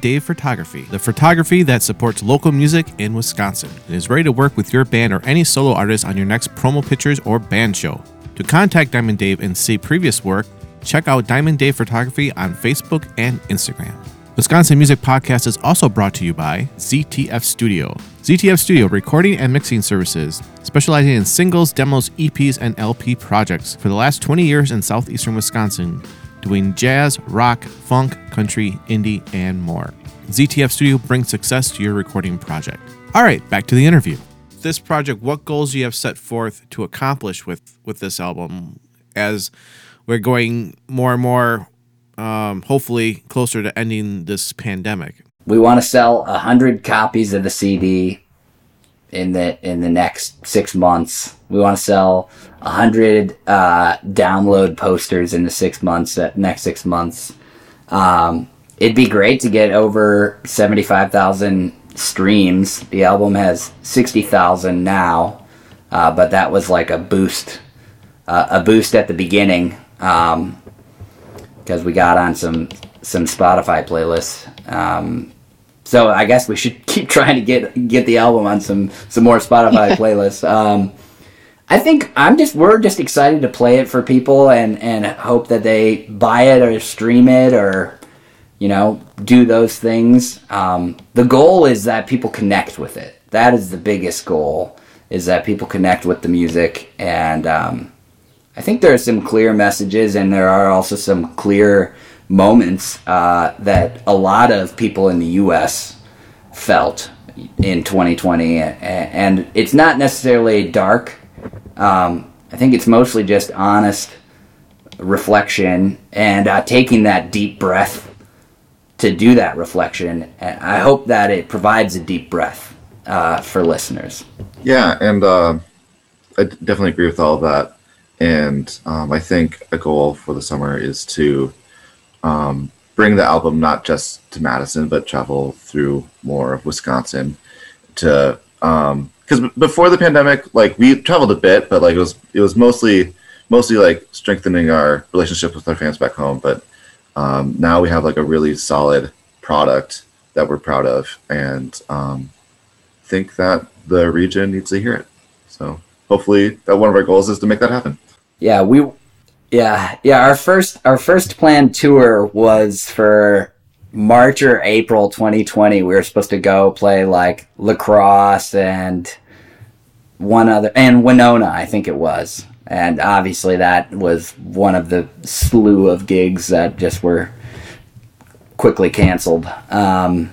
Dave Photography, the photography that supports local music in Wisconsin and is ready to work with your band or any solo artist on your next promo pictures or band show. To contact Diamond Dave and see previous work, check out Diamond Dave Photography on Facebook and Instagram. Wisconsin Music Podcast is also brought to you by ZTF Studio. ZTF Studio recording and mixing services, specializing in singles, demos, EPs, and LP projects for the last 20 years in southeastern Wisconsin, doing jazz, rock, funk, country, indie, and more. ZTF Studio brings success to your recording project. All right, back to the interview. This project, what goals you have set forth to accomplish with with this album as we're going more and more um, hopefully closer to ending this pandemic. We want to sell a hundred copies of the CD in the in the next six months. We want to sell a hundred uh, download posters in the six months. Uh, next six months, um, it'd be great to get over seventy five thousand streams. The album has sixty thousand now, uh, but that was like a boost, uh, a boost at the beginning. Um, because we got on some some Spotify playlists. Um, so I guess we should keep trying to get get the album on some some more Spotify playlists. I think I'm just we're just excited to play it for people and and hope that they buy it or stream it or you know do those things. Um, the goal is that people connect with it. That is the biggest goal. Is that people connect with the music and um, I think there are some clear messages, and there are also some clear moments uh, that a lot of people in the U.S. felt in 2020, and it's not necessarily dark. Um, I think it's mostly just honest reflection and uh, taking that deep breath to do that reflection. And I hope that it provides a deep breath uh, for listeners. Yeah, and uh, I definitely agree with all of that. And um, I think a goal for the summer is to um, bring the album not just to Madison, but travel through more of Wisconsin to because um, before the pandemic, like we traveled a bit, but like it was it was mostly mostly like strengthening our relationship with our fans back home. But um, now we have like a really solid product that we're proud of, and um, think that the region needs to hear it. So hopefully, that one of our goals is to make that happen yeah, we, yeah, yeah. Our first, our first planned tour was for March or April 2020. We were supposed to go play like La Crosse and one other, and Winona, I think it was. And obviously, that was one of the slew of gigs that just were quickly canceled. Um,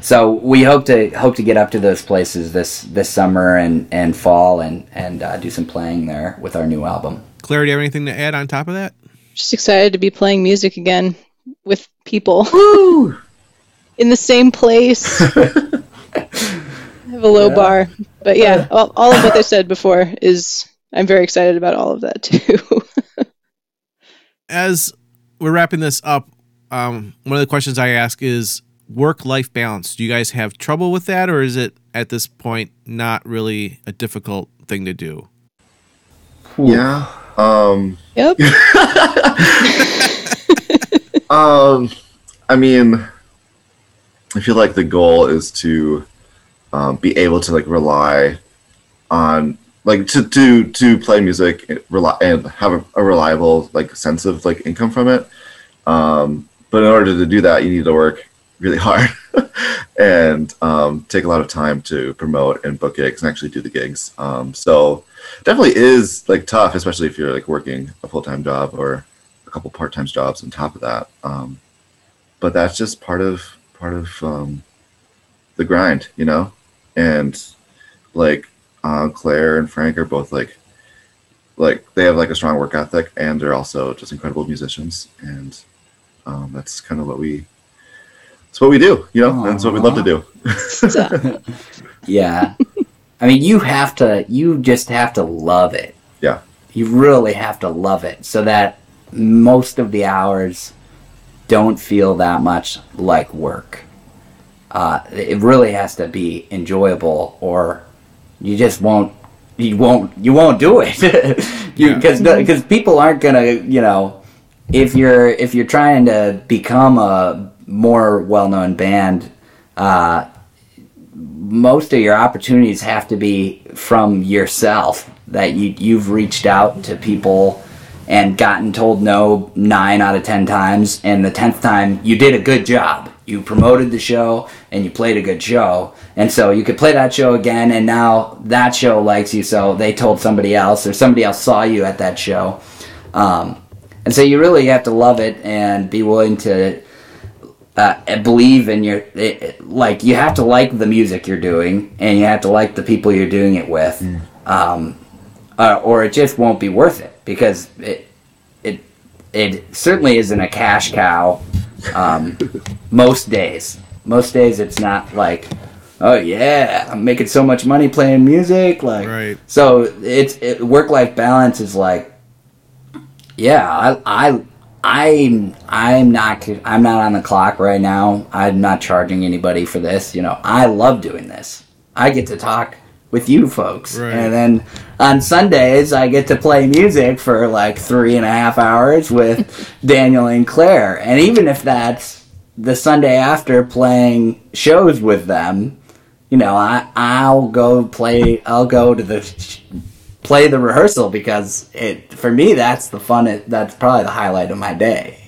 so we hope to hope to get up to those places this this summer and and fall and and uh, do some playing there with our new album. Claire, do you have anything to add on top of that? Just excited to be playing music again with people in the same place. I have a low yeah. bar, but yeah, all, all of what they said before is I'm very excited about all of that too. As we're wrapping this up, um, one of the questions I ask is work life balance. Do you guys have trouble with that, or is it at this point not really a difficult thing to do? Yeah. Um, yep. Um, I mean, I feel like the goal is to um, be able to like rely on like to to to play music rely and have a, a reliable like sense of like income from it. Um, but in order to do that, you need to work really hard and um, take a lot of time to promote and book gigs and actually do the gigs. Um, so definitely is like tough, especially if you're like working a full time job or couple part time jobs on top of that. Um, but that's just part of part of um, the grind, you know. And like uh, Claire and Frank are both like like they have like a strong work ethic and they're also just incredible musicians and um, that's kind of what we it's what we do, you know. Aww. That's what we love to do. yeah, I mean, you have to. You just have to love it. Yeah. You really have to love it, so that most of the hours don't feel that much like work. Uh, it really has to be enjoyable, or you just won't. You won't. You won't do it. Because yeah. because people aren't gonna. You know, if you're if you're trying to become a more well-known band, uh, most of your opportunities have to be from yourself. That you you've reached out to people and gotten told no nine out of ten times, and the tenth time you did a good job. You promoted the show and you played a good show, and so you could play that show again. And now that show likes you, so they told somebody else, or somebody else saw you at that show. Um, and so you really have to love it and be willing to uh, believe in your it, like you have to like the music you're doing and you have to like the people you're doing it with um, uh, or it just won't be worth it because it it it certainly isn't a cash cow um, most days most days it's not like oh yeah i'm making so much money playing music like Right. so it's it, work life balance is like yeah, I, I, I'm, I'm not, I'm not on the clock right now. I'm not charging anybody for this. You know, I love doing this. I get to talk with you folks, Right. and then on Sundays I get to play music for like three and a half hours with Daniel and Claire. And even if that's the Sunday after playing shows with them, you know, I, I'll go play. I'll go to the play the rehearsal because it for me that's the fun that's probably the highlight of my day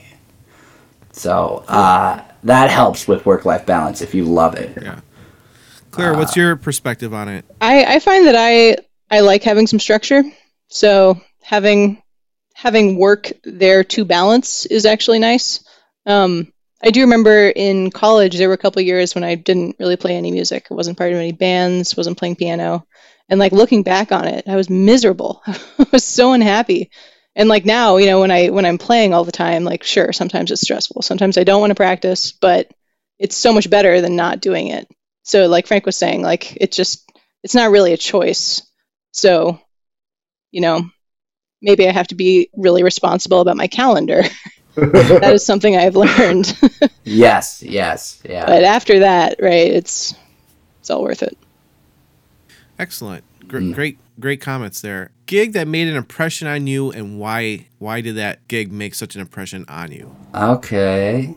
so uh, that helps with work life balance if you love it Yeah. Claire, what's your perspective on it? I, I find that I I like having some structure. So having having work there to balance is actually nice. Um, I do remember in college there were a couple years when I didn't really play any music. I wasn't part of any bands, wasn't playing piano, and like looking back on it, I was miserable. I was so unhappy. And like now, you know, when I when I'm playing all the time, like sure, sometimes it's stressful. Sometimes I don't want to practice, but it's so much better than not doing it. So like Frank was saying, like it just it's not really a choice. So, you know, maybe I have to be really responsible about my calendar. that is something I've learned. yes yes yeah but after that, right, it's it's all worth it. Excellent. Gr- mm. Great, great comments there. Gig that made an impression on you, and why? Why did that gig make such an impression on you? okay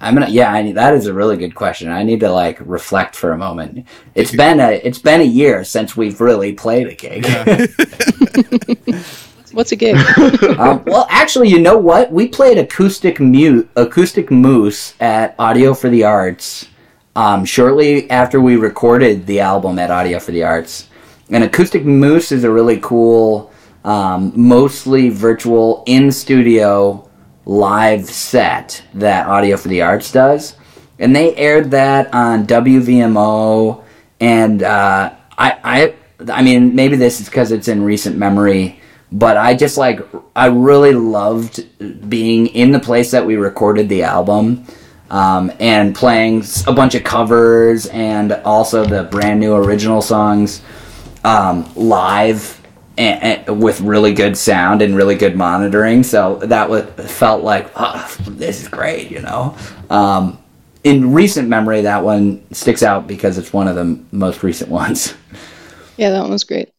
i'm gonna yeah I, need, that is a really good question i need to like reflect for a moment it's been a it's been a year since we've really played a gig What's a gig? um, well, actually, you know what? We played acoustic mute, acoustic moose at Audio for the Arts um, shortly after we recorded the album at Audio for the Arts. And acoustic moose is a really cool, um, mostly virtual in studio live set that Audio for the Arts does. And they aired that on WVMO, and uh, I, I, I mean, maybe this is because it's in recent memory but I just like I really loved being in the place that we recorded the album um, and playing a bunch of covers and also the brand new original songs um, live and, and with really good sound and really good monitoring. So that was felt like "Ah, this is great, you know. Um, in recent memory, that one sticks out because it's one of the m- most recent ones. yeah, that one was great.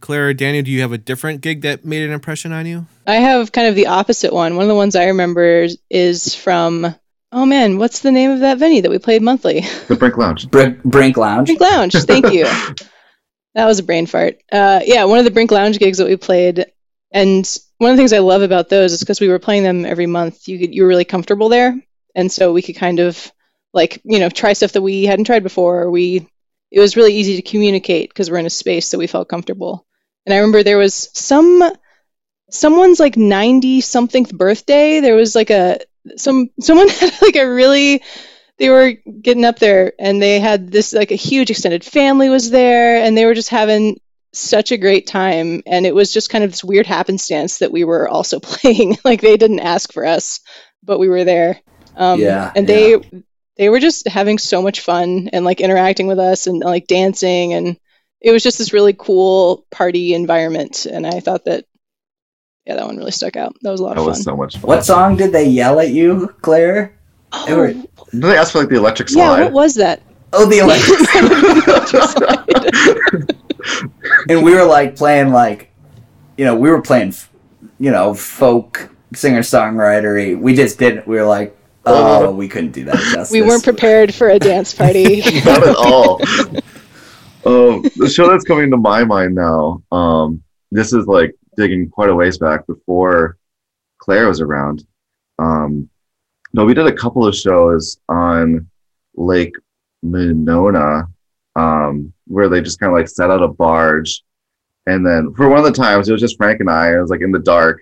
Claire, or Daniel, do you have a different gig that made an impression on you? I have kind of the opposite one. One of the ones I remember is from oh man, what's the name of that venue that we played monthly? The Brink Lounge. Brink, Brink Lounge. Brink Lounge. Thank you. that was a brain fart. Uh, yeah, one of the Brink Lounge gigs that we played, and one of the things I love about those is because we were playing them every month. You could you were really comfortable there, and so we could kind of like you know try stuff that we hadn't tried before. We it was really easy to communicate because we're in a space that we felt comfortable. And I remember there was some someone's like 90 something birthday. There was like a some someone had like a really they were getting up there and they had this like a huge extended family was there and they were just having such a great time. And it was just kind of this weird happenstance that we were also playing. Like they didn't ask for us but we were there. Um, Yeah, and they they were just having so much fun and like interacting with us and like dancing. And it was just this really cool party environment. And i thought that yeah that one really stuck out. That was a lot That of fun. was so much fun. What song did they yell at you, Claire? They were- oh, Did they ask for like the electric slide? yeah slide? what was that Oh, the electric. Slide. And we were like playing like, you know, we were playing, you know, folk singer songwritery. We just didn't. We were like, Oh, we couldn't do that justice. We weren't prepared for a dance party. Not at all. um, the show that's coming to my mind now. Um, this is like digging quite a ways back before Claire was around. Um, no, we did a couple of shows on Lake Monona, um, where they just kind of like set out a barge, and then for one of the times it was just Frank and I. It was like in the dark,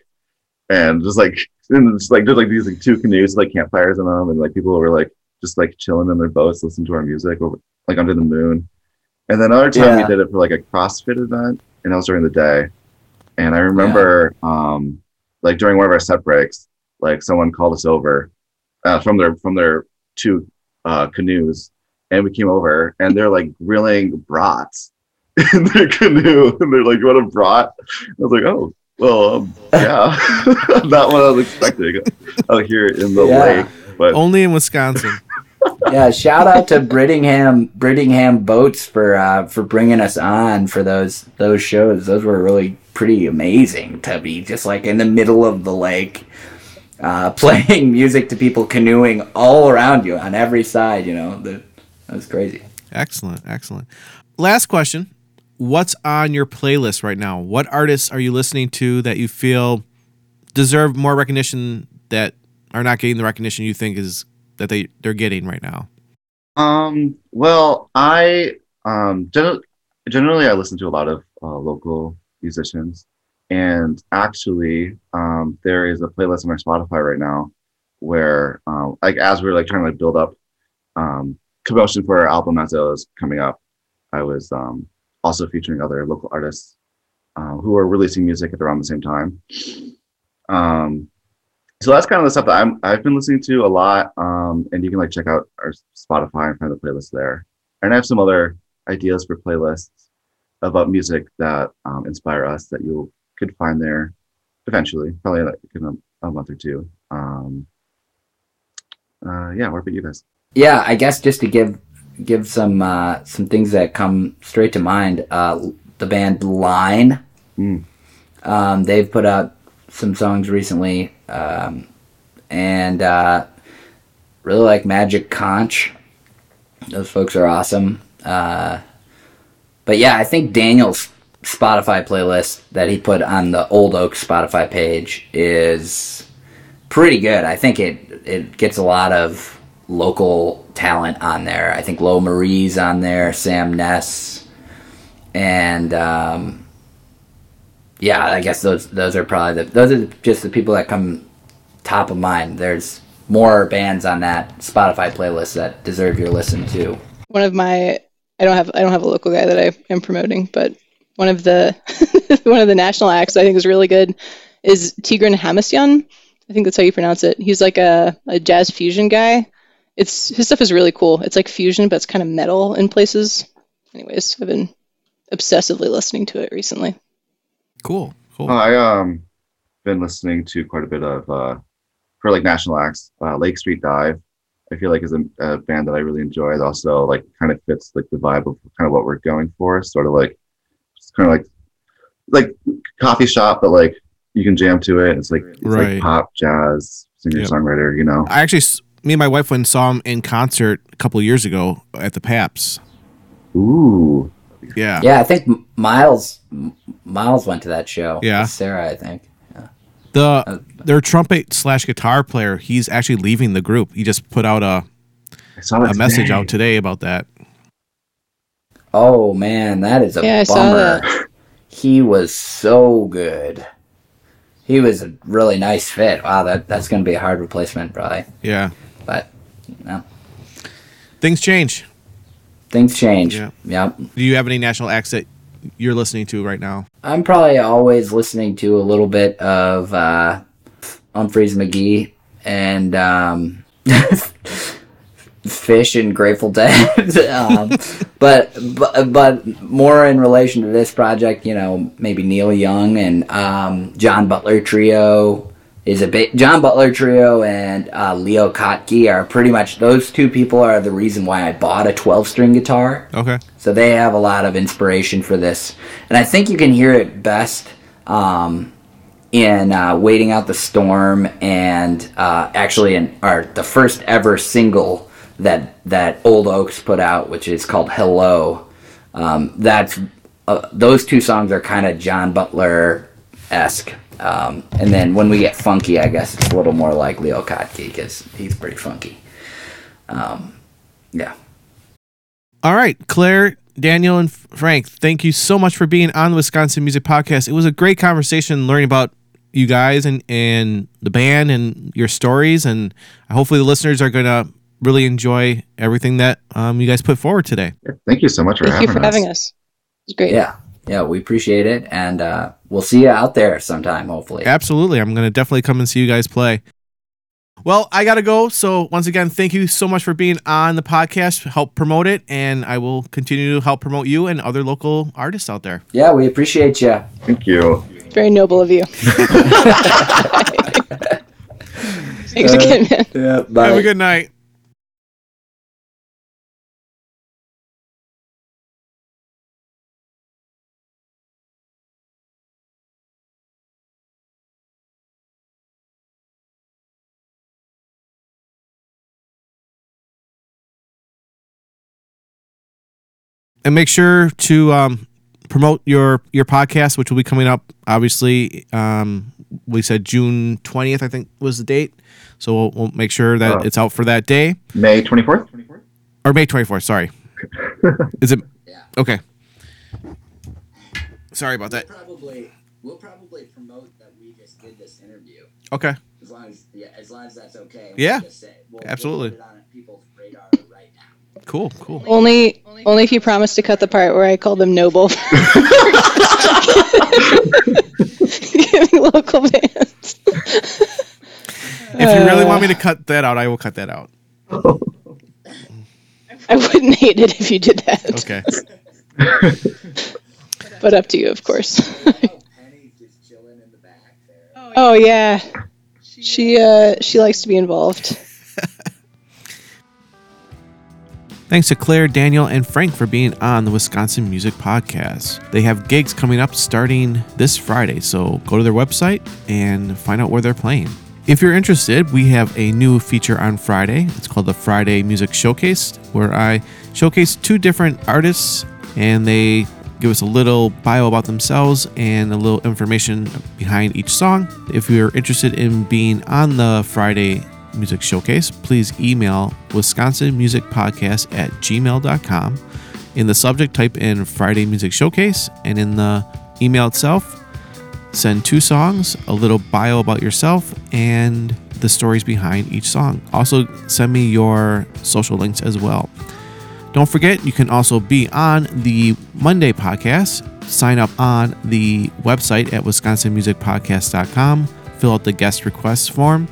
and just like and just like there's like these like two canoes like campfires in them, and like people were like just like chilling in their boats, listening to our music, over, like under the moon. And then another time Yeah. we did it for like a CrossFit event, and that was during the day. And I remember, um, like during one of our set breaks, like someone called us over uh, from their from their two uh, canoes, and we came over, and they're like grilling brats in their canoe, and they're like, "You want a brat?" I was like, "Oh, well, um, yeah, not what I was expecting out here in the Yeah. lake." But Only in Wisconsin. yeah, shout out to Brittingham Brittingham Boats for uh, for bringing us on for those those shows. Those were really pretty amazing to be just like in the middle of the lake, uh, playing music to people canoeing all around you on every side. You know, the, that was crazy. Excellent, excellent. Last question. What's on your playlist right now? What artists are you listening to that you feel deserve more recognition that are not getting the recognition you think is that they they're getting right now? Um, well, I um gen- generally I listen to a lot of uh, local musicians, and actually, um, there is a playlist on my Spotify right now where, um, like as we are like trying to like build up um promotion for our album as it was coming up, I was um also featuring other local artists uh, who are releasing music at around the same time. Um, so that's kind of the stuff that I'm I've been listening to a lot. Um, and you can like check out our Spotify and find the playlist there. And I have some other ideas for playlists about music that um, inspire us that you could find there eventually, probably like in a, a month or two. Um, uh, yeah, what about you guys? Yeah, I guess just to give give some uh, some things that come straight to mind. Uh, the band Line, Mm. um, they've put out some songs recently, um, and uh, really like Magic Conch. Those folks are awesome. Uh, but yeah, I think Daniel's Spotify playlist that he put on the Old Oak Spotify page is pretty good. I think it it gets a lot of local talent on there. I think Lo Marie's on there, Sam Ness, and um, yeah, I guess those those are probably the those are just the people that come top of mind. There's more bands on that Spotify playlist that deserve your listen too. one of my I don't have I don't have a local guy that I am promoting, but one of the one of the national acts I think is really good is Tigran Hamasyan. I think that's how you pronounce it. He's like a, a jazz fusion guy. It's his stuff is really cool. It's like fusion, but it's kind of metal in places. Anyways, I've been obsessively listening to it recently. Cool, cool. I um been listening to quite a bit of uh for like national acts. Uh, Lake Street Dive, I feel like is a, a band that I really enjoy. It also like kind of fits like the vibe of kind of what we're going for. Sort of like it's kind of like like coffee shop, but like you can jam to it. It's like it's Right. like pop, jazz, singer Yep. songwriter. You know. I actually, me and my wife went and saw him in concert a couple of years ago at the Pabst. Ooh. Yeah, Yeah, I think Miles Miles went to that show. Yeah. Sarah, I think. the uh, their trumpet slash guitar player. He's actually leaving the group. He just put out a I saw that a message out today about that. Oh man, that is a Yeah, I saw bummer. that. He was so good. He was a really nice fit. Wow, that that's going to be a hard replacement, probably. Yeah, But you know, things change. things change. Yeah. Yep. Do you have any national acts that you're listening to right now? I'm probably always listening to a little bit of uh, Umphrey's McGee and um, Phish and Grateful Dead, um, but, but but more in relation to this project, you know, maybe Neil Young and um, John Butler Trio is a bit. John Butler Trio and uh, Leo Kottke are pretty much those two people are the reason why I bought a 12 string guitar. Okay. So they have a lot of inspiration for this, and I think you can hear it best um, in uh, "Waiting Out the Storm" and uh, actually in our the first ever single that that Old Oaks put out, which is called "Hello." Um, that's uh, those two songs are kind of John Butler esque. Um, and then when we get funky, I guess it's a little more like Leo Kottke because he's pretty funky. Um, yeah. All right, Claire, Daniel, and Frank, thank you so much for being on the Wisconsin Music Podcast. It was a great conversation learning about you guys and, and the band and your stories. And hopefully, the listeners are going to really enjoy everything that um, you guys put forward today. Thank you so much for Thank having you for us. having us. It's great. Yeah. Yeah. We appreciate it. And uh, we'll see you out there sometime, hopefully. Absolutely. I'm going to definitely come and see you guys play. Well, I got to go. So, once again, thank you so much for being on the podcast. Help promote it, and I will continue to help promote you and other local artists out there. Yeah. We appreciate you. Thank you. Very noble of you. Thanks again, man. Yeah. Bye. Have a good night. And make sure to um, promote your your podcast, which will be coming up. Obviously, um, we said June twentieth, I think was the date. So we'll, we'll make sure that Oh. it's out for that day May 24th? or May twenty fourth. Sorry, is it? Yeah. Okay. Sorry about that. Probably. We'll probably promote that we just did this interview. Okay. As long as, yeah, as long as that's okay. Yeah, Just say, we'll, absolutely. We'll put it on people's radar right now. Cool. Cool. Only, only if you promise to cut the part where I call them noble. Giving local bands. If you really want me to cut that out, I will cut that out. I wouldn't hate it if you did that. Okay. But up to you, of course. Penny's just chilling in the back there. oh yeah, she uh she likes to be involved. Thanks to Claire, Daniel, and Frank for being on the Wisconsin Music Podcast. They have gigs coming up starting this Friday, so go to their website and find out where they're playing. If you're interested, we have a new feature on Friday. It's called the Friday Music Showcase, where I showcase two different artists and they give us a little bio about themselves and a little information behind each song. If you're interested in being on the Friday Music Showcase, please email wisconsinmusicpodcast Music Podcast at gmail.com. In the subject, type in Friday Music Showcase, and in the email itself, send two songs, a little bio about yourself, and the stories behind each song. Also, send me your social links as well. Don't forget, you can also be on the Monday podcast. Sign up on the website at wisconsinmusicpodcast.com, fill out the guest request form,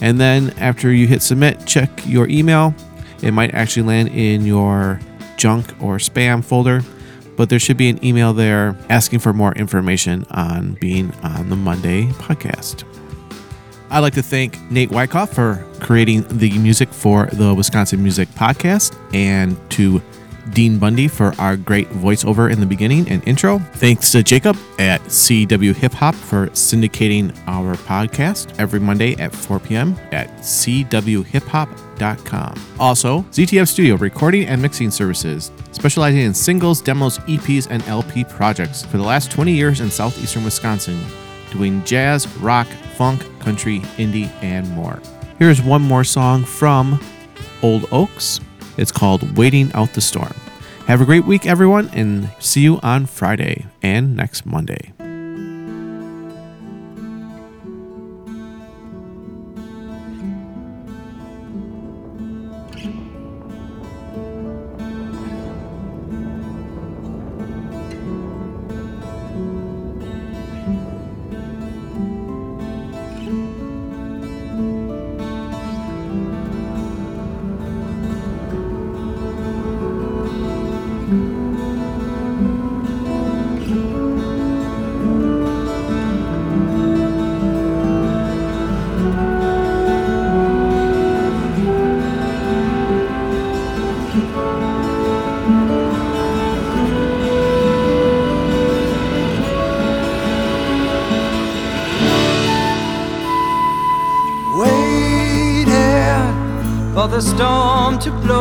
and then after you hit submit, check your email. It might actually land in your junk or spam folder, but there should be an email there asking for more information on being on the Monday podcast. I'd like to thank Nate Wyckoff for creating the music for the Wisconsin Music Podcast and to Dean Bundy for our great voiceover in the beginning and intro. Thanks to Jacob at CW Hip Hop for syndicating our podcast every Monday at 4 p.m. at cwhiphop.com. Also, ZTF Studio recording and mixing services, specializing in singles, demos, EPs, and LP projects for the last 20 years in southeastern Wisconsin doing jazz, rock, funk, country, indie, and more. Here's one more song from Old Oaks. It's called Waiting Out the Storm. Have a great week, everyone, and see you on Friday and next Monday. To blow